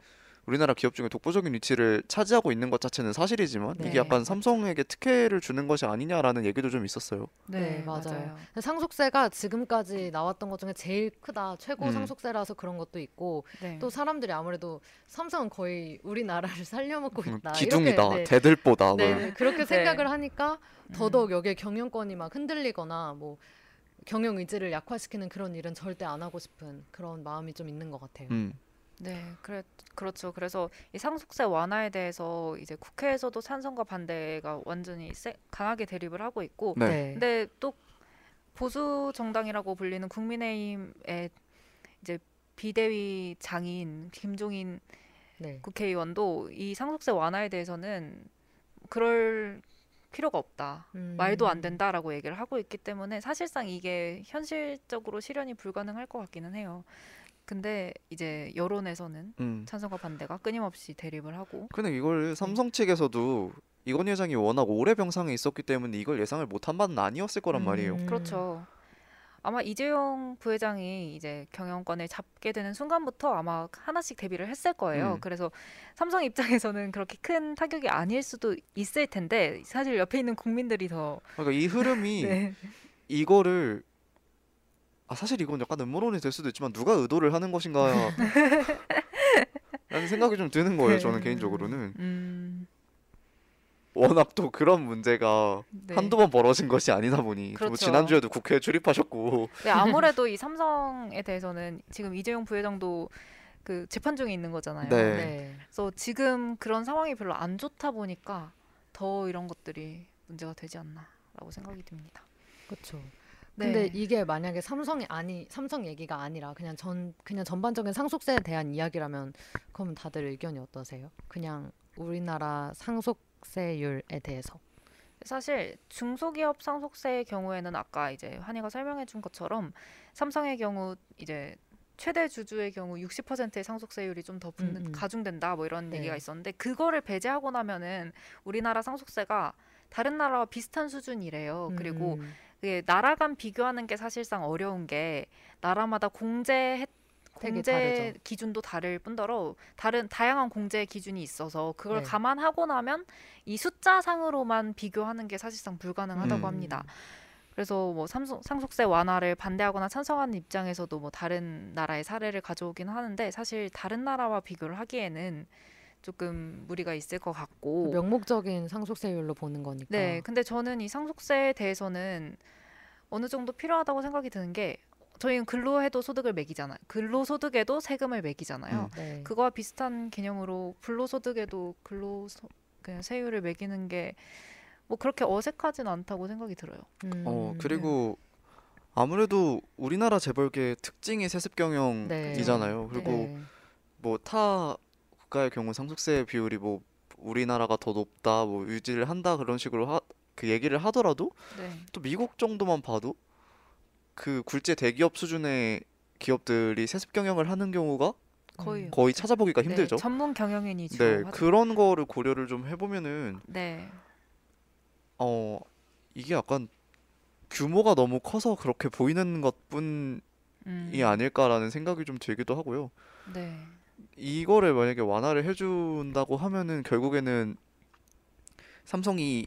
우리나라 기업 중에 독보적인 위치를 차지하고 있는 것 자체는 사실이지만 네. 이게 약간 삼성에게 특혜를 주는 것이 아니냐라는 얘기도 좀 있었어요. 네, 맞아요. 근데 상속세가 지금까지 나왔던 것 중에 제일 크다. 최고 음. 상속세라서 그런 것도 있고 네. 또 사람들이 아무래도 삼성은 거의 우리나라를 살려먹고 음, 있다. 기둥이다, 이렇게, 네. 대들보다. 네, 뭐. 네, 그렇게 생각을 하니까 더더욱 음. 여기에 경영권이 막 흔들리거나 뭐 경영 의지를 약화시키는 그런 일은 절대 안 하고 싶은 그런 마음이 좀 있는 것 같아요. 음. 네, 그래 그렇죠. 그래서 이 상속세 완화에 대해서 이제 국회에서도 찬성과 반대가 완전히 세, 강하게 대립을 하고 있고, 네. 근데 또 보수 정당이라고 불리는 국민의힘의 이제 비대위 장인 김종인 네. 국회의원도 이 상속세 완화에 대해서는 그럴 필요가 없다. 음. 말도 안 된다라고 얘기를 하고 있기 때문에 사실상 이게 현실적으로 실현이 불가능할 것 같기는 해요. 근데 이제 여론에서는 음. 찬성과 반대가 끊임없이 대립을 하고 근데 이걸 삼성 측에서도 이건 회장이 워낙 오래 병상에 있었기 때문에 이걸 예상을 못한 바는 아니었을 거란 말이에요. 음. 그렇죠. 아마 이재용 부회장이 이제 경영권을 잡게 되는 순간부터 아마 하나씩 대비를 했을 거예요. 음. 그래서 삼성 입장에서는 그렇게 큰 타격이 아닐 수도 있을 텐데 사실 옆에 있는 국민들이 더 그러니까 이 흐름이 네. 이거를 아 사실 이건 약간 음모론이 될 수도 있지만 누가 의도를 하는 것인가 라는 생각이 좀 드는 거예요. 저는 네. 개인적으로는 음, 워낙 또 그런 문제가 네. 한두 번 벌어진 것이 아니다 보니 뭐 그렇죠. 지난주에도 국회에 출입하셨고 네, 아무래도 이 삼성에 대해서는 지금 이재용 부회장도 그 재판 중에 있는 거잖아요. 네. 네. 그래서 지금 그런 상황이 별로 안 좋다 보니까 더 이런 것들이 문제가 되지 않나라고 생각이 듭니다. 그렇죠. 네. 근데 이게 만약에 삼성이 아니 삼성 얘기가 아니라 그냥 전 그냥 전반적인 상속세에 대한 이야기라면 그럼 다들 의견이 어떠세요? 그냥 우리나라 상속세율에 대해서. 사실 중소기업 상속세의 경우에는 아까 이제 한이가 설명해 준 것처럼 삼성의 경우 이제 최대 주주의 경우 60%의 상속세율이 좀 더 붙는 음, 음. 가중된다 뭐 이런 네. 얘기가 있었는데 그거를 배제하고 나면은 우리나라 상속세가 다른 나라와 비슷한 수준이래요. 그리고 음. 그게 나라 간 비교하는 게 사실상 어려운 게 나라마다 공제 공제. 기준도 다를 뿐더러 다른 다양한 공제 기준이 있어서 그걸 네. 감안하고 나면 이 숫자상으로만 비교하는 게 사실상 불가능하다고 음. 합니다. 그래서 뭐 삼성, 상속세 완화를 반대하거나 찬성하는 입장에서도 뭐 다른 나라의 사례를 가져오긴 하는데 사실 다른 나라와 비교를 하기에는 조금 무리가 있을 것 같고 명목적인 상속세율로 보는 거니까. 네, 근데 저는 이 상속세에 대해서는 어느 정도 필요하다고 생각이 드는 게 저희는 근로해도 소득을 매기잖아요. 근로소득에도 세금을 매기잖아요. 음. 네. 그거와 비슷한 개념으로 불로소득에도 근로 그냥 세율을 매기는 게 뭐 그렇게 어색하진 않다고 생각이 들어요. 음, 어 그리고 아무래도 우리나라 재벌계 특징이 세습 경영이잖아요. 네. 그리고 네. 뭐타 국가의 경우 상속세 비율이 뭐 우리나라가 더 높다, 뭐 유지를 한다 그런 식으로 하, 그 얘기를 하더라도 네. 또 미국 정도만 봐도 그 굴제 대기업 수준의 기업들이 세습 경영을 하는 경우가 거의 거의 찾아보기가 네, 힘들죠. 전문 경영인이 주로 네, 하죠. 그런 거를 고려를 좀 해보면은 네. 어 이게 약간 규모가 너무 커서 그렇게 보이는 것뿐이 음, 아닐까라는 생각이 좀 들기도 하고요. 네. 이거를 만약에 완화를 해준다고 하면은 결국에는 삼성이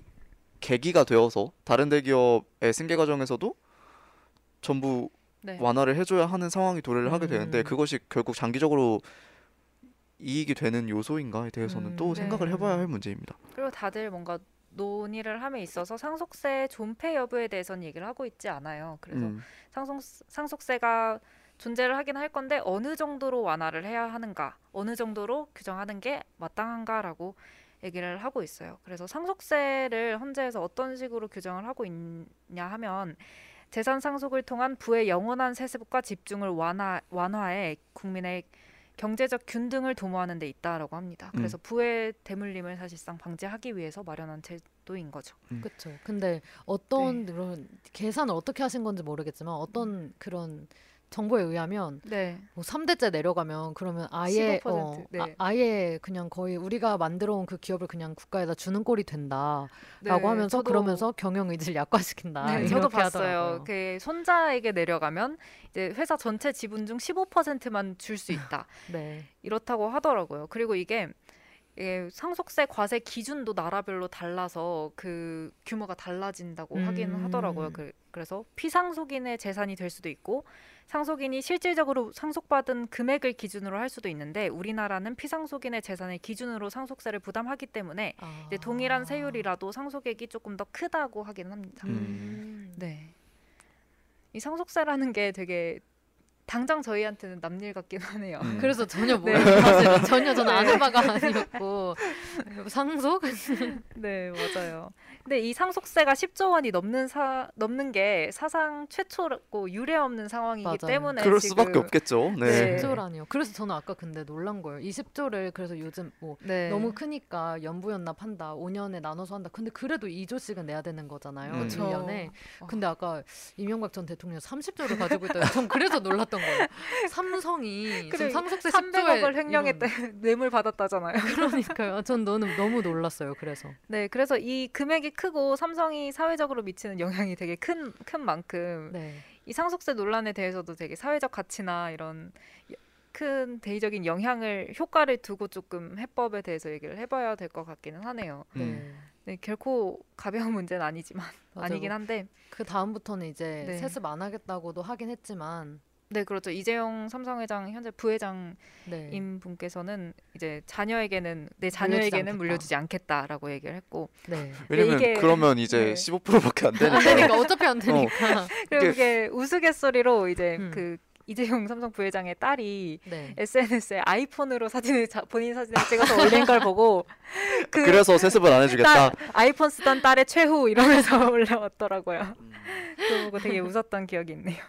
계기가 되어서 다른 대기업의 승계 과정에서도 전부 네. 완화를 해줘야 하는 상황이 도래를 하게 되는데 음. 그것이 결국 장기적으로 이익이 되는 요소인가에 대해서는 또 음, 생각을 네. 해봐야 할 문제입니다. 그리고 다들 뭔가 논의를 함에 있어서 상속세 존폐 여부에 대해서는 얘기를 하고 있지 않아요. 그래서 음, 상속 상속세가 존재를 하긴 할 건데 어느 정도로 완화를 해야 하는가, 어느 정도로 규정하는 게 마땅한가라고 얘기를 하고 있어요. 그래서 상속세를 헌재에서 어떤 식으로 규정을 하고 있냐 하면 재산 상속을 통한 부의 영원한 세습과 집중을 완화 완화해 국민의 경제적 균등을 도모하는 데 있다라고 합니다. 음. 그래서 부의 대물림을 사실상 방지하기 위해서 마련한 제도인 거죠. 그렇죠. 근데 어떤 그런 계산을 어떻게 하신 건지 모르겠지만 어떤 그런 정보에 의하면 네. 뭐 3대째 내려가면 그러면 아예 15%, 어, 네. 아, 예 그냥 거의 우리가 만들어 온 그 기업을 그냥 국가에다 주는 꼴이 된다라고 네, 하면서 그러면서 경영 의지를 약화시킨다. 네, 저도 봤어요. 하더라고요. 그 손자에게 내려가면 이제 회사 전체 지분 중 15%만 줄 수 있다. 네. 이렇다고 하더라고요. 그리고 이게 이게 상속세 과세 기준도 나라별로 달라서 그 규모가 달라진다고 하기는 음. 하더라고요. 그, 그래서 피상속인의 재산이 될 수도 있고 상속인이 실질적으로 상속받은 금액을 기준으로 할 수도 있는데 우리나라는 피상속인의 재산을 기준으로 상속세를 부담하기 때문에 이제 동일한 아. 세율이라도 상속액이 조금 더 크다고 하기는 합니다. 음. 네. 이 상속세라는 게 되게 당장 저희한테는 남일 같긴 하네요. 음. 그래서 전혀 네. 몰라요. 사실은 전혀 저는 아는 바가 아니었고 상속? 네, 맞아요. 근데 이 상속세가 10조 원이 넘는 사 넘는 게 사상 최초고 유례 없는 상황이기 맞아요. 때문에 그럴 지금 수밖에 없겠죠. 네. 네. 10조라니요. 그래서 저는 아까 근데 놀란 거예요. 20조를 그래서 요즘 뭐 네. 너무 크니까 연부연납한다. 5년에 나눠서 한다. 근데 그래도 2조씩은 내야 되는 거잖아요. 음. 그쵸. 1년에. 어. 근데 아까 이명박 전 대통령 30조를 가지고 있다. 전 그래서 놀랐던 거예요. 삼성이 그래, 지금 상속세 300억을 10조에 횡령했다 뇌물 받았다잖아요. 그러니까요. 전 너는 너무 놀랐어요. 그래서. 네, 그래서 이 금액이 크고 삼성이 사회적으로 미치는 영향이 되게 큰 큰 만큼 네. 이 상속세 논란에 대해서도 되게 사회적 가치나 이런 여- 큰 대의적인 영향을 효과를 두고 조금 해법에 대해서 얘기를 해봐야 될 것 같기는 하네요. 네. 음. 네, 결코 가벼운 문제는 아니지만 맞아요. 아니긴 한데 그 다음부터는 이제 네. 세습 안 하겠다고도 하긴 했지만 네 그렇죠 이재용 삼성회장 현재 부회장인 네. 분께서는 이제 자녀에게는 내 자녀에게는 않겠다. 물려주지 않겠다 라고 얘기를 했고 네. 왜냐면 이게- 그러면 이제 네. 15%밖에 안 되니까. 안 되니까 어차피 안 되니까. 그리고 이게- 그게 우스갯소리로 이제 음. 그 이재용 삼성 부회장의 딸이 네. SNS에 아이폰으로 사진을 자, 본인 사진을 찍어서 올린 걸 보고 그 그래서 세습을 안 해주겠다. 딸, 아이폰 쓰던 딸의 최후 이러면서 올려왔더라고요. 음. 그거 보고 되게 웃었던 기억이 있네요.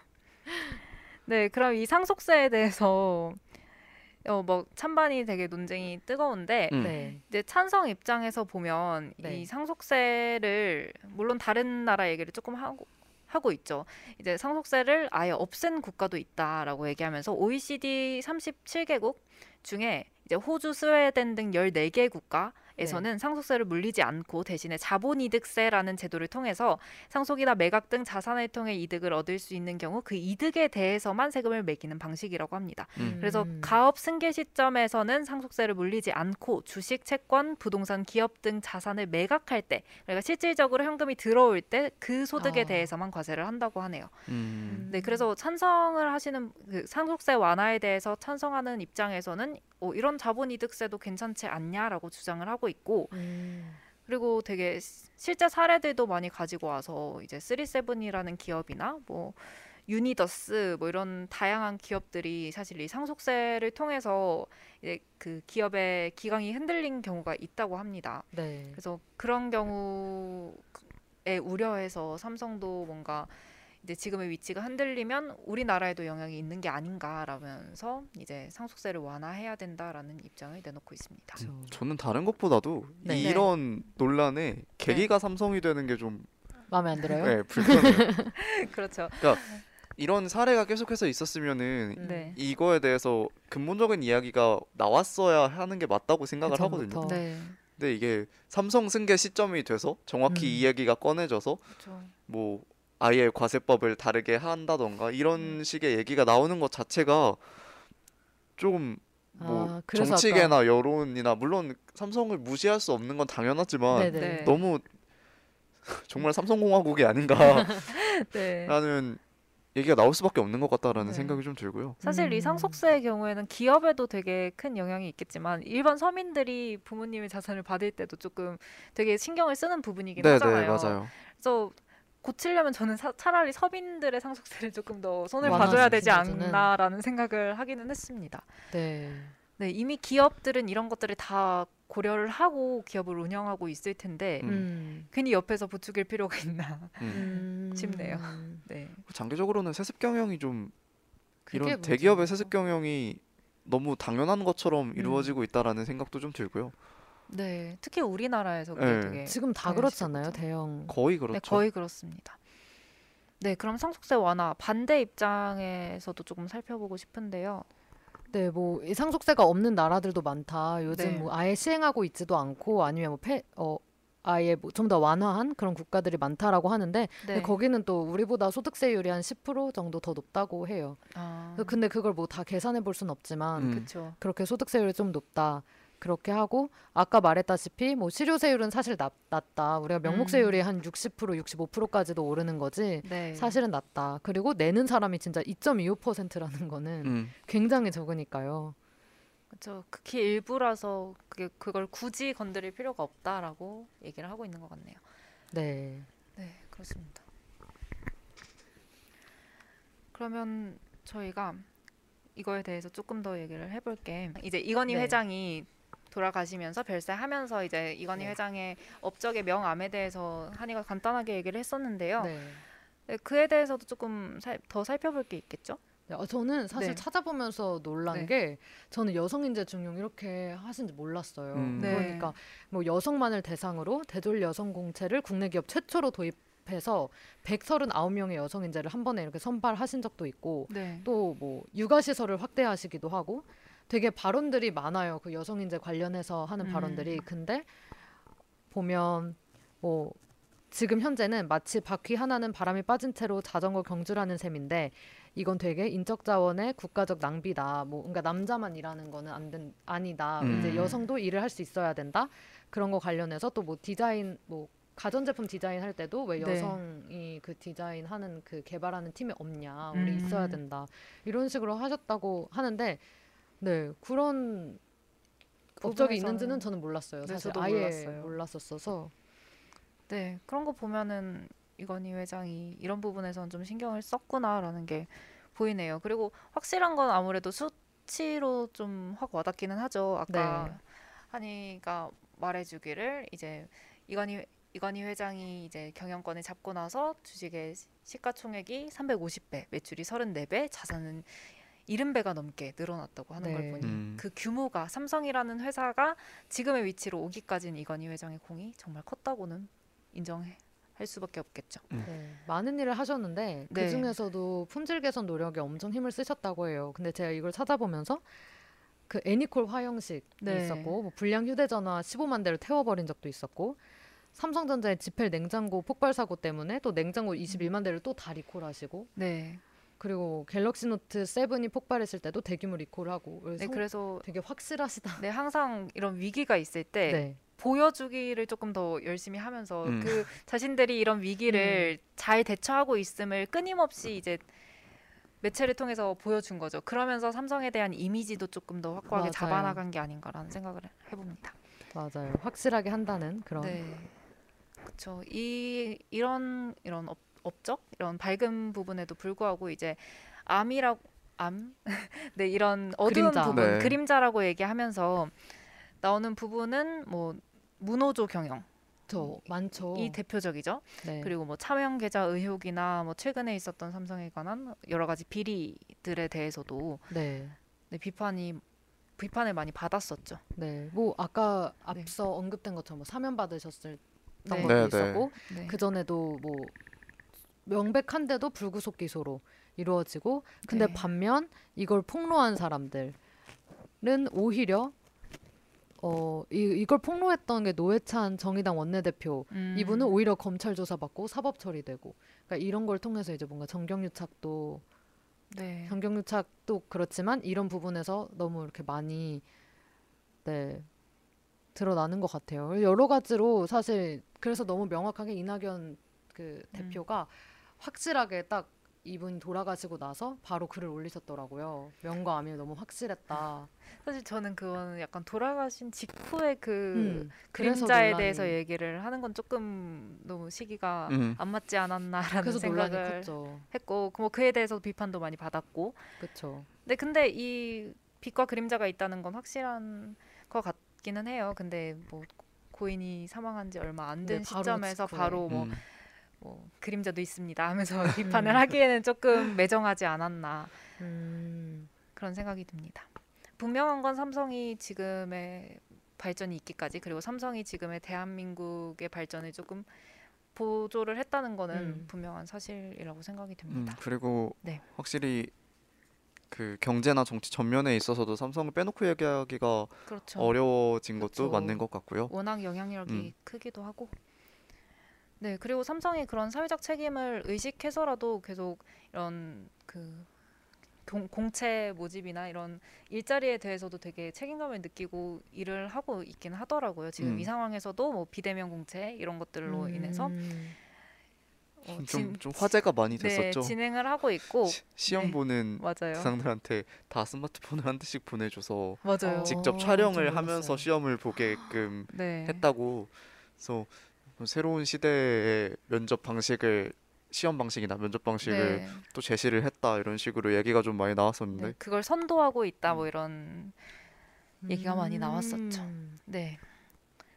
네, 그럼 이 상속세에 대해서 어 뭐 찬반이 되게 논쟁이 뜨거운데 음. 네. 이제 찬성 입장에서 보면 네. 이 상속세를 물론 다른 나라 얘기를 조금 하고 하고 있죠. 이제 상속세를 아예 없앤 국가도 있다라고 얘기하면서 OECD 37개국 중에 이제 호주, 스웨덴 등 14개 국가 에서는 상속세를 물리지 않고 대신에 자본이득세라는 제도를 통해서 상속이나 매각 등 자산을 통해 이득을 얻을 수 있는 경우 그 이득에 대해서만 세금을 매기는 방식이라고 합니다. 음. 그래서 음. 가업 승계 시점에서는 상속세를 물리지 않고 주식, 채권, 부동산, 기업 등 자산을 매각할 때 그러니까 실질적으로 현금이 들어올 때 그 소득에 아. 대해서만 과세를 한다고 하네요. 음. 네, 그래서 찬성을 하시는 그 상속세 완화에 대해서 찬성하는 입장에서는 어, 이런 자본이득세도 괜찮지 않냐라고 주장을 하고 있고 음. 그리고 되게 시- 실제 사례들도 많이 가지고 와서 이제 쓰리세븐이라는 기업이나 뭐 유니더스 뭐 이런 다양한 기업들이 사실 이 상속세를 통해서 이제 그 기업의 기강이 흔들린 경우가 있다고 합니다. 네. 그래서 그런 경우에 우려해서 삼성도 뭔가 이제 지금의 위치가 흔들리면 우리나라에도 영향이 있는 게 아닌가라면서 이제 상속세를 완화해야 된다라는 입장을 내놓고 있습니다. 그렇죠. 저는 다른 것보다도 네. 이런 논란의 계기가 삼성이 되는 게 좀 마음에 안 들어요? 네, 불편해요. 그렇죠. 이런 사례가 계속해서 있었으면은 음. 네. 이거에 대해서 근본적인 이야기가 나왔어야 하는 게 맞다고 생각을 하거든요. 예전부터. 네. 근데 이게 삼성 승계 시점이 돼서 정확히 음. 이 얘기가 꺼내져서 그렇죠. 뭐 아예 과세법을 다르게 한다던가 이런 식의 얘기가 나오는 것 자체가 조금 뭐 아, 그래서 정치계나 여론이나 물론 삼성을 무시할 수 없는 건 당연하지만 네네. 네. 너무 정말 삼성공화국이 아닌가라는 네. 얘기가 나올 수밖에 없는 것 같다라는 네. 생각이 좀 들고요. 사실 이 음. 상속세의 경우에는 기업에도 되게 큰 영향이 있겠지만 일반 서민들이 부모님의 자산을 받을 때도 조금 되게 신경을 쓰는 부분이긴 네, 하잖아요. 네, 맞아요. 그래서 고치려면 저는 사- 차라리 서민들의 상속세를 조금 더 손을 봐줘야 되지. 않나라는 생각을 하기는 했습니다. 네. 네, 이미 기업들은 이런 것들을 다 고려를 하고 기업을 운영하고 있을 텐데 음. 음. 괜히 옆에서 부추길 필요가 있나. 음. 음. 싶네요. 네. 장기적으로는 세습 경영이 좀 이런 대기업의. 세습 경영이 너무 당연한 것처럼 음. 이루어지고 있다라는 생각도 좀 들고요. 네, 특히 우리나라에서 그게 네. 되게 지금 다 당연시 그렇잖아요. 대형. 거의 그렇죠. 네, 거의 그렇습니다. 네, 그럼 상속세 완화 반대 입장에서도 조금 살펴보고 싶은데요. 네, 뭐 이 상속세가 없는 나라들도 많다. 요즘 네. 뭐 아예 시행하고 있지도 않고 아니면 뭐 폐, 어 아예 뭐 좀 더 완화한 그런 국가들이 많다라고 하는데 네. 근데 거기는 또 우리보다 소득세율이 한 10% 정도 더 높다고 해요. 아, 근데 그걸 뭐 다 계산해 볼 수는 없지만 음. 그렇게 소득세율이 좀 높다. 그렇게 하고 아까 말했다시피 뭐 실효세율은 사실 낮, 낮다. 우리가 명목세율이 한60% 65%까지도 오르는 거지. 네. 사실은 낮다. 그리고 내는 사람이 진짜 2.25%라는 거는 음. 굉장히 적으니까요. 그렇죠. 극히 일부라서 그게 그걸 굳이 건드릴 필요가 없다라고 얘기를 하고 있는 것 같네요. 네. 네, 그렇습니다. 그러면 저희가 이거에 대해서 조금 더 얘기를 해볼게. 이제 이건희 네. 회장이 돌아가시면서 별세하면서 이제 이건희 네. 회장의 업적의 명암에 대해서 한이가 간단하게 얘기를 했었는데요. 네. 네, 그에 대해서도 조금 살- 더 살펴볼 게 있겠죠? 네, 어, 저는 사실 네. 찾아보면서 놀란 네. 게 저는 여성 인재 중용 이렇게 하신지 몰랐어요. 음. 네. 그러니까 뭐 여성만을 대상으로 대졸 여성 공채를 국내 기업 최초로 도입해서 139명의 여성 인재를 한 번에 이렇게 선발하신 적도 있고 네. 또뭐 육아 시설을 확대하시기도 하고 되게 발언들이 많아요. 그 여성 인재 관련해서 하는 음. 발언들이. 근데 보면 뭐 지금 현재는 마치 바퀴 하나는 바람이 빠진 채로 자전거 경주라는 셈인데 이건 되게 인적 자원의 국가적 낭비다. 뭐 그러니까 남자만 일하는 거는 안 된, 아니다. 음. 이제 여성도 일을 할 수 있어야 된다. 그런 거 관련해서 또 뭐 디자인 뭐 가전제품 디자인 할 때도 왜 네. 여성이 그 디자인 하는 그 개발하는 팀에 없냐. 우리 음. 있어야 된다. 이런 식으로 하셨다고 하는데 네 그런 그 업적이 부분에서는- 있는지는 저는 몰랐어요. 네, 사실 저도 아예 몰랐어요. 몰랐었어서 네, 그런 거 보면은 이건희 회장이 이런 부분에서는 좀 신경을 썼구나라는 게 보이네요. 그리고 확실한 건 아무래도 수치로 좀 확 와닿기는 하죠. 아까 네. 한이가 말해주기를 이제 이건희 이건희 회장이 이제 경영권을 잡고 나서 주식의 시가총액이 350배, 매출이 34배, 자산은 70배가 넘게 늘어났다고 하는 걸 네. 보니 음. 그 규모가 삼성이라는 회사가 지금의 위치로 오기까지는 이건희 회장의 공이 정말 컸다고는 인정할 수밖에 없겠죠. 네, 많은 일을 하셨는데 네. 그 중에서도 품질 개선 노력에 엄청 힘을 쓰셨다고 해요. 근데 제가 이걸 찾아보면서 그 애니콜 화형식이 네. 있었고 뭐 불량 휴대전화 15만 대를 태워버린 적도 있었고 삼성전자의 지펠 냉장고 폭발 사고 때문에 또 냉장고 21만 대를 또 다 리콜하시고 네. 그리고 갤럭시 노트 7이 폭발했을 때도 대규모 리콜하고 네, 성- 그래서 되게 확실하시다. 네, 항상 이런 위기가 있을 때 네. 보여주기를 조금 더 열심히 하면서 음. 그 자신들이 이런 위기를 잘 대처하고 있음을 끊임없이 이제 매체를 통해서 보여준 거죠. 그러면서 삼성에 대한 이미지도 조금 더 확고하게 맞아요. 잡아나간 게 아닌가라는 생각을 해봅니다. 맞아요. 확실하게 한다는 그런 네, 그렇죠. 이 이런 이런 업, 업적 이런 밝은 부분에도 불구하고 이제 암이라고 암, 네 이런 어두운 그림자. 부분 네. 그림자라고 얘기하면서 나오는 부분은 뭐 무노조 경영 저 많죠. 이 대표적이죠. 네. 그리고 뭐 차명 계좌 의혹이나 뭐 최근에 있었던 삼성에 관한 여러 가지 비리들에 대해서도 네. 네, 비판이 비판을 많이 받았었죠. 네. 뭐 아까 네. 앞서 언급된 것처럼 뭐 사면 받으셨을 네. 것도 네, 네. 있었고 네. 그 전에도 뭐 명백한데도 불구속 기소로 이루어지고 근데 네. 반면 이걸 폭로한 사람들은 오히려 어 이, 이걸 폭로했던 게 노회찬 정의당 원내대표 음, 이분은 오히려 검찰 조사받고 사법 처리되고 그러니까 이런 걸 통해서 이제 뭔가 정경유착도 네. 정경유착도 그렇지만 이런 부분에서 너무 이렇게 많이 네 드러나는 것 같아요. 여러 가지로 사실 그래서 너무 명확하게 이낙연 그 음. 대표가 확실하게 딱 이분이 돌아가시고 나서 바로 글을 올리셨더라고요. 명과 암이 너무 확실했다. 사실 저는 그거는 약간 돌아가신 직후에 그 음, 그림자에 대해서 얘기를 하는 건 조금 너무 시기가 음. 안 맞지 않았나라는 생각을. 했고 뭐 그에 대해서 비판도 많이 받았고 그렇죠. 네 근데 이 빛과 그림자가 있다는 건 확실한 것 같기는 해요 근데 뭐 고인이 사망한 지 얼마 안된 네, 시점에서. 바로 뭐, 음. 뭐 그림자도 있습니다 하면서 비판을 하기에는 조금 매정하지 않았나 음, 그런 생각이 듭니다. 분명한 건 삼성이 지금의 발전이 있기까지 그리고 삼성이 지금의 대한민국의 발전을 조금 보조를 했다는 거는 음. 분명한 사실이라고 생각이 음, 듭니다. 그리고 네. 확실히 그 경제나 정치 전면에 있어서도 삼성을 빼놓고 얘기하기가 그렇죠. 어려워진 것도 그쵸. 맞는 것 같고요. 워낙 영향력이 음. 크기도 하고. 네, 그리고 삼성이 그런 사회적 책임을 의식해서라도 계속 이런 그 공, 공채 모집이나 이런 일자리에 대해서도 되게 책임감을 느끼고 일을 하고 있긴 하더라고요. 지금 음. 이 상황에서도 뭐 비대면 공채 이런 것들로 인해서 음, 어, 좀, 진- 좀 화제가 많이 네, 됐었죠. 진행을 하고 있고 시, 시험 네. 보는 맞아요. 대상들한테 다 스마트폰을 한 대씩 보내줘서 맞아요. 어. 직접 좀 촬영을. 하면서 시험을 보게끔 네. 했다고. 그래서 뭐 새로운 시대의 면접 방식을 시험 방식이나 면접 방식을 네. 또 제시를 했다 이런 식으로 얘기가 좀 많이 나왔었는데 네, 그걸 선도하고 있다 뭐 이런 얘기가 많이 음. 나왔었죠. 네.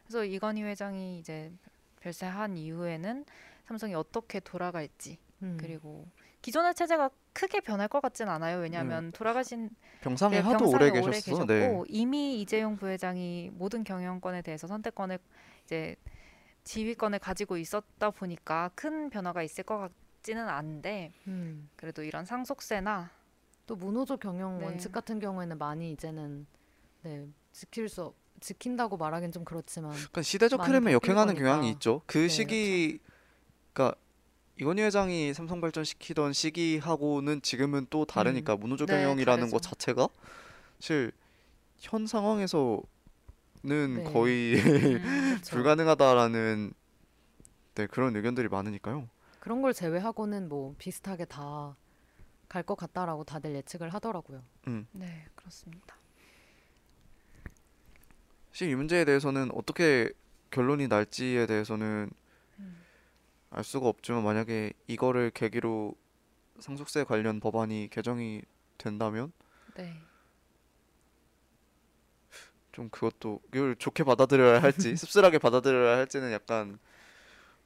그래서 이건희 회장이 이제 별세한 이후에는 삼성이 어떻게 돌아갈지 음. 그리고 기존의 체제가 크게 변할 것 같진 않아요. 왜냐하면 돌아가신 병상에 네, 하도 오래 계셨어. 네. 계셨고 이미 이재용 부회장이 모든 경영권에 대해서 선택권을 이제 지휘권을 가지고 있었다 보니까 큰 변화가 있을 것 같지는 않은데 음. 그래도 이런 상속세나 또 문호조 경영 네. 원칙 같은 경우에는 많이 이제는 네 지킬 수 없- 지킨다고 말하긴 좀 그렇지만 그러니까 시대적 흐름에 역행하는 거니까. 경향이 있죠. 그 네, 시기, 그러니까 이건희 회장이 삼성 발전시키던 시기하고는 지금은 또 다르니까 문호조 네, 경영이라는 것. 자체가 사실 현 상황에서 는 네. 거의 음, 그렇죠. 불가능하다라는 네 그런 의견들이 많으니까요. 그런 걸 제외하고는 뭐 비슷하게 다 갈 것 같다라고 다들 예측을 하더라고요. 음. 네 그렇습니다. 사실 이 문제에 대해서는 어떻게 결론이 날지에 대해서는 음. 알 수가 없지만 만약에 이거를 계기로 상속세 관련 법안이 개정이 된다면 네. 좀 그것도 이걸 좋게 받아들여야 할지 씁쓸하게 받아들여야 할지는 약간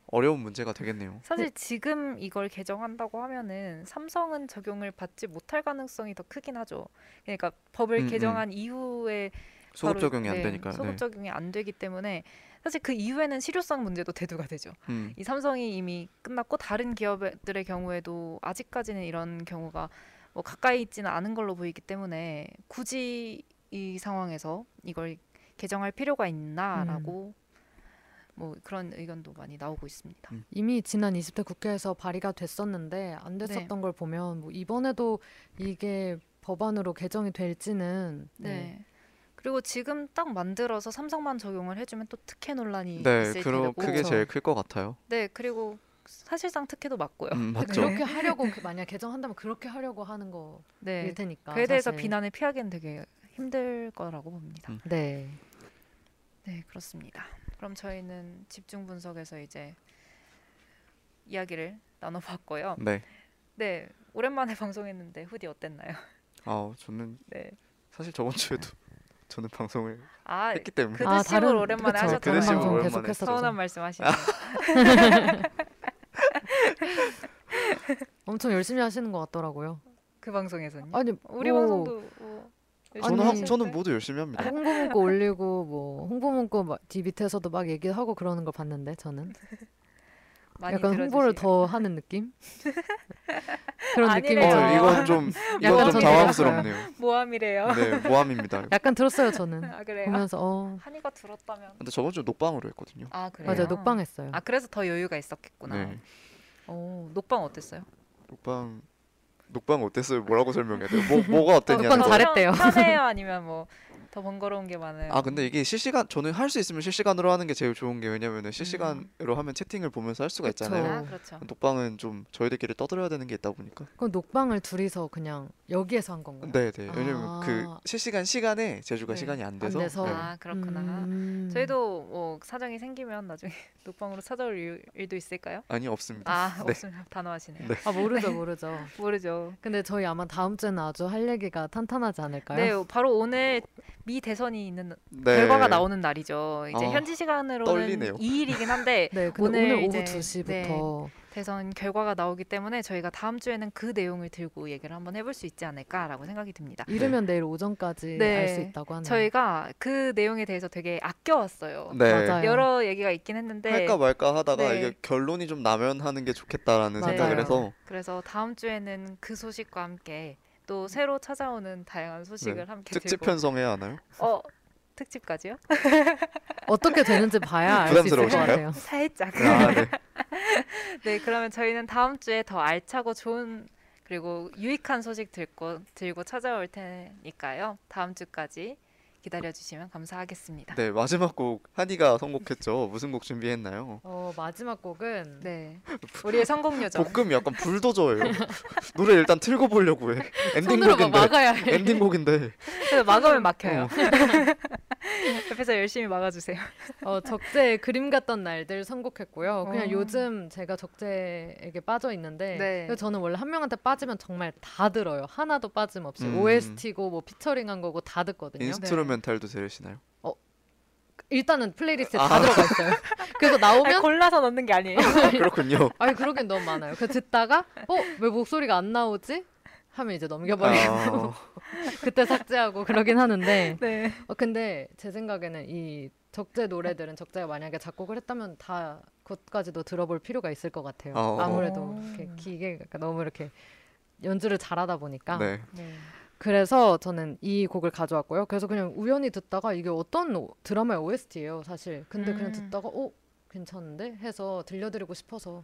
어려운 문제가 되겠네요. 사실 지금 이걸 개정한다고 하면은 삼성은 적용을 받지 못할 가능성이 더 크긴 하죠. 그러니까 법을 음, 음. 개정한 이후에 소급 적용이 안 네, 되니까. 소급 네. 적용이 안 되기 때문에 사실 그 이후에는 실효성 문제도 대두가 되죠. 음. 이 삼성이 이미 끝났고 다른 기업들의 경우에도 아직까지는 이런 경우가 뭐 가까이 있지는 않은 걸로 보이기 때문에 굳이 이 상황에서 이걸 개정할 필요가 있나라고 뭐 그런 의견도 많이 나오고 있습니다. 음. 이미 지난 20대 국회에서 발의가 됐었는데 안 됐었던 걸 보면 뭐 이번에도 이게 법안으로 개정이 될지는 네. 그리고 지금 딱 만들어서 삼성만 적용을 해주면 또 특혜 논란이 네, 있을 테고. 그게. 제일 클 것 같아요. 네, 그리고 사실상 특혜도 맞고요. 음, 맞죠. 그렇게 하려고 그- 만약 개정한다면 그렇게 하려고 하는 거일 네. 테니까. 그에 대해서 사실. 비난을 피하기는 되게 힘들 거라고 봅니다. 음. 네. 네, 그렇습니다. 그럼 저희는 집중 분석에서 이제 이야기를 나눠봤고요. 네. 네, 오랜만에 방송했는데 후디 어땠나요? 아, 저는 네. 사실 저번 주에도 저는 방송을 아, 했기 때문에 그 아, 다른- 오랜만에 그쵸, 드심을 방송 오랜만에 계속 했었죠. 서운한 말씀하시네요. 엄청 열심히 하시는 것 같더라고요. 그 방송에서는. 아니 우리 뭐 방송도 뭐 열심히 저는 한- 하시는데? 저는 모두 열심히 합니다. 홍보 문구 올리고 뭐 홍보 문구 막 뒤 밑에서도 막 얘기하고 그러는 걸 봤는데 저는 많이 약간 홍보를. 더 하는 느낌? 그런 느낌이 아니래요. 어, 좀 이건 좀 이건 좀좀 당황스럽네요. 모함이래요. 네, 모함입니다. 약간 들었어요 저는 아 그래요? 보면서 어 한이가 들었다면. 근데 저번 주 녹방으로 했거든요. 아 그래요? 맞아 요 녹방했어요. 아 그래서 더 여유가 있었겠구나. 네. 오, 녹방 어땠어요? 녹방 녹방 어땠어요? 뭐라고 설명해야 돼요? 뭐 뭐가 어땠냐? 녹방 더 잘했대요. 편- 편해요? 아니면 뭐 더 번거로운 게 많아요? 아 근데 이게 실시간 저는 할 수 있으면 실시간으로 하는 게 제일 좋은 게 왜냐면은 실시간으로 하면 채팅을 보면서 할 수가 그쵸. 있잖아요. 아 그렇죠. 녹방은 좀 저희들끼리 떠들어야 되는 게 있다 보니까. 그럼 녹방을 둘이서 그냥 여기에서 한 건가요? 네, 네. 왜냐면 아. 그 실시간 시간에 제주가 네. 시간이 안안 돼서. 돼서. 네. 아 그렇구나. 음. 저희도 뭐 사정이 생기면 나중에 녹방으로 찾아올 일- 일도 있을까요? 아니 없습니다. 아 네. 없으면 단호하시네요. 네. 아 모르죠 모르죠. 모르죠. 근데 저희 아마 다음 주에는 아주 할 얘기가 탄탄하지 않을까요? 네, 바로 오늘 미 대선이 있는 네. 결과가 나오는 날이죠. 이제 아, 현지 시간으로는 떨리네요. 2일이긴 한데 네, 오늘 오늘, 오후 이제- 2시부터 대선 결과가 나오기 때문에 저희가 다음 주에는 그 내용을 들고 얘기를 한번 해볼 수 있지 않을까라고 생각이 듭니다. 이르면 내일 오전까지 네. 알수 있다고 하네요. 저희가 그 내용에 대해서 되게 아껴왔어요. 네. 맞아요. 여러 얘기가 있긴 했는데 할까 말까 하다가 네. 이게 결론이 좀 나면 하는 게 좋겠다라는 맞아요. 생각을 해서 그래서 다음 주에는 그 소식과 함께 또 새로 찾아오는 다양한 소식을 함께 특집 들고 편성해야 하나요? 어 특집까지요? 어떻게 되는지 봐야 알 수 있을 것? 같아요. 살짝. 아, 네. 네, 그러면 저희는 다음 주에 더 알차고 좋은 그리고 유익한 소식 들고 들고 찾아올 테니까요. 다음 주까지 기다려 주시면 감사하겠습니다. 네, 마지막 곡 한이가 선곡했죠. 무슨 곡 준비했나요? 어, 마지막 곡은 네. 우리의 성공 요정. 볶음이 약간 불도저예요. 노래 일단 틀고 보려고 해. 엔딩곡인데. 막아야 해. 엔딩곡인데. 막으면 막혀요. 어. 옆에서 열심히 막아주세요. 어, 적재의 그림 같던 날들 선곡했고요. 그냥 어. 요즘 제가 적재에게 빠져 있는데 네. 저는 원래 한 명한테 빠지면 정말 다 들어요. 하나도 빠짐없이 음. OST고 뭐 피처링한 거고 다 듣거든요. 인스트루멘탈도 들으시나요? 일단은 플레이리스트에 아. 다 들어가 있어요. 그래서 아니, 나오면 골라서 넣는 게 아니에요. 아, 그렇군요. 아니 그러긴 너무 많아요. 그래서 듣다가 어 왜 목소리가 안 나오지? 하면 이제 넘겨버리고 아, 그때 삭제하고 그러긴 하는데 네. 어, 근데 제 생각에는 이 적재 노래들은 적재가 만약에 작곡을 했다면 다 그것까지도 들어볼 필요가 있을 것 같아요. 어. 아무래도 이렇게 기계가 너무 이렇게 연주를 잘하다 보니까 네. 네. 그래서 저는 이 곡을 가져왔고요. 그래서 그냥 우연히 듣다가 이게 어떤 오- 드라마의 OST예요, 사실. 근데 그냥 음. 듣다가 어 괜찮은데 해서 들려드리고 싶어서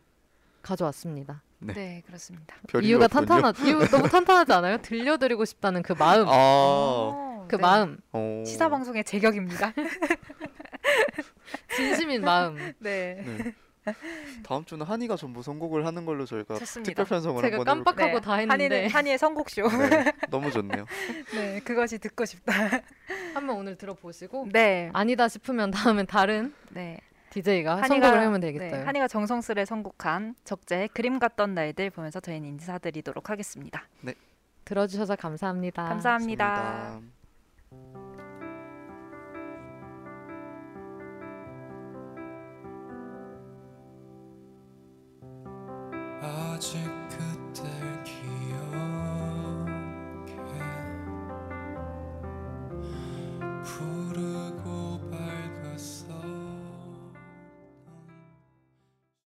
가져왔습니다. 네. 네, 그렇습니다. 별 이유가. 탄탄하 이유 너무 탄탄하지 않아요? 들려드리고 싶다는 그 마음, 아. 어, 그 네. 마음, 어. 시사 방송의 제격입니다. 진심인 마음. 네. 네. 다음 주는 한이가 전부 선곡을 하는 걸로 저희가 좋습니다. 특별 편성을 제가. 깜빡하고 다 했는데 한이는 한이의 선곡쇼. 네, 너무 좋네요. 네, 그것이 듣고 싶다. 한번 오늘 들어보시고 네. 아니다 싶으면 다음엔 다른 네. DJ가 한이가, 선곡을 하면 되겠어요. 네, 한이가 정성스레 선곡한 적재의 그림 같던 날들 보면서 저희는 인사드리도록 하겠습니다. 네. 들어주셔서 감사합니다. 감사합니다. 감사합니다. 아직 그댈 기억해 부르고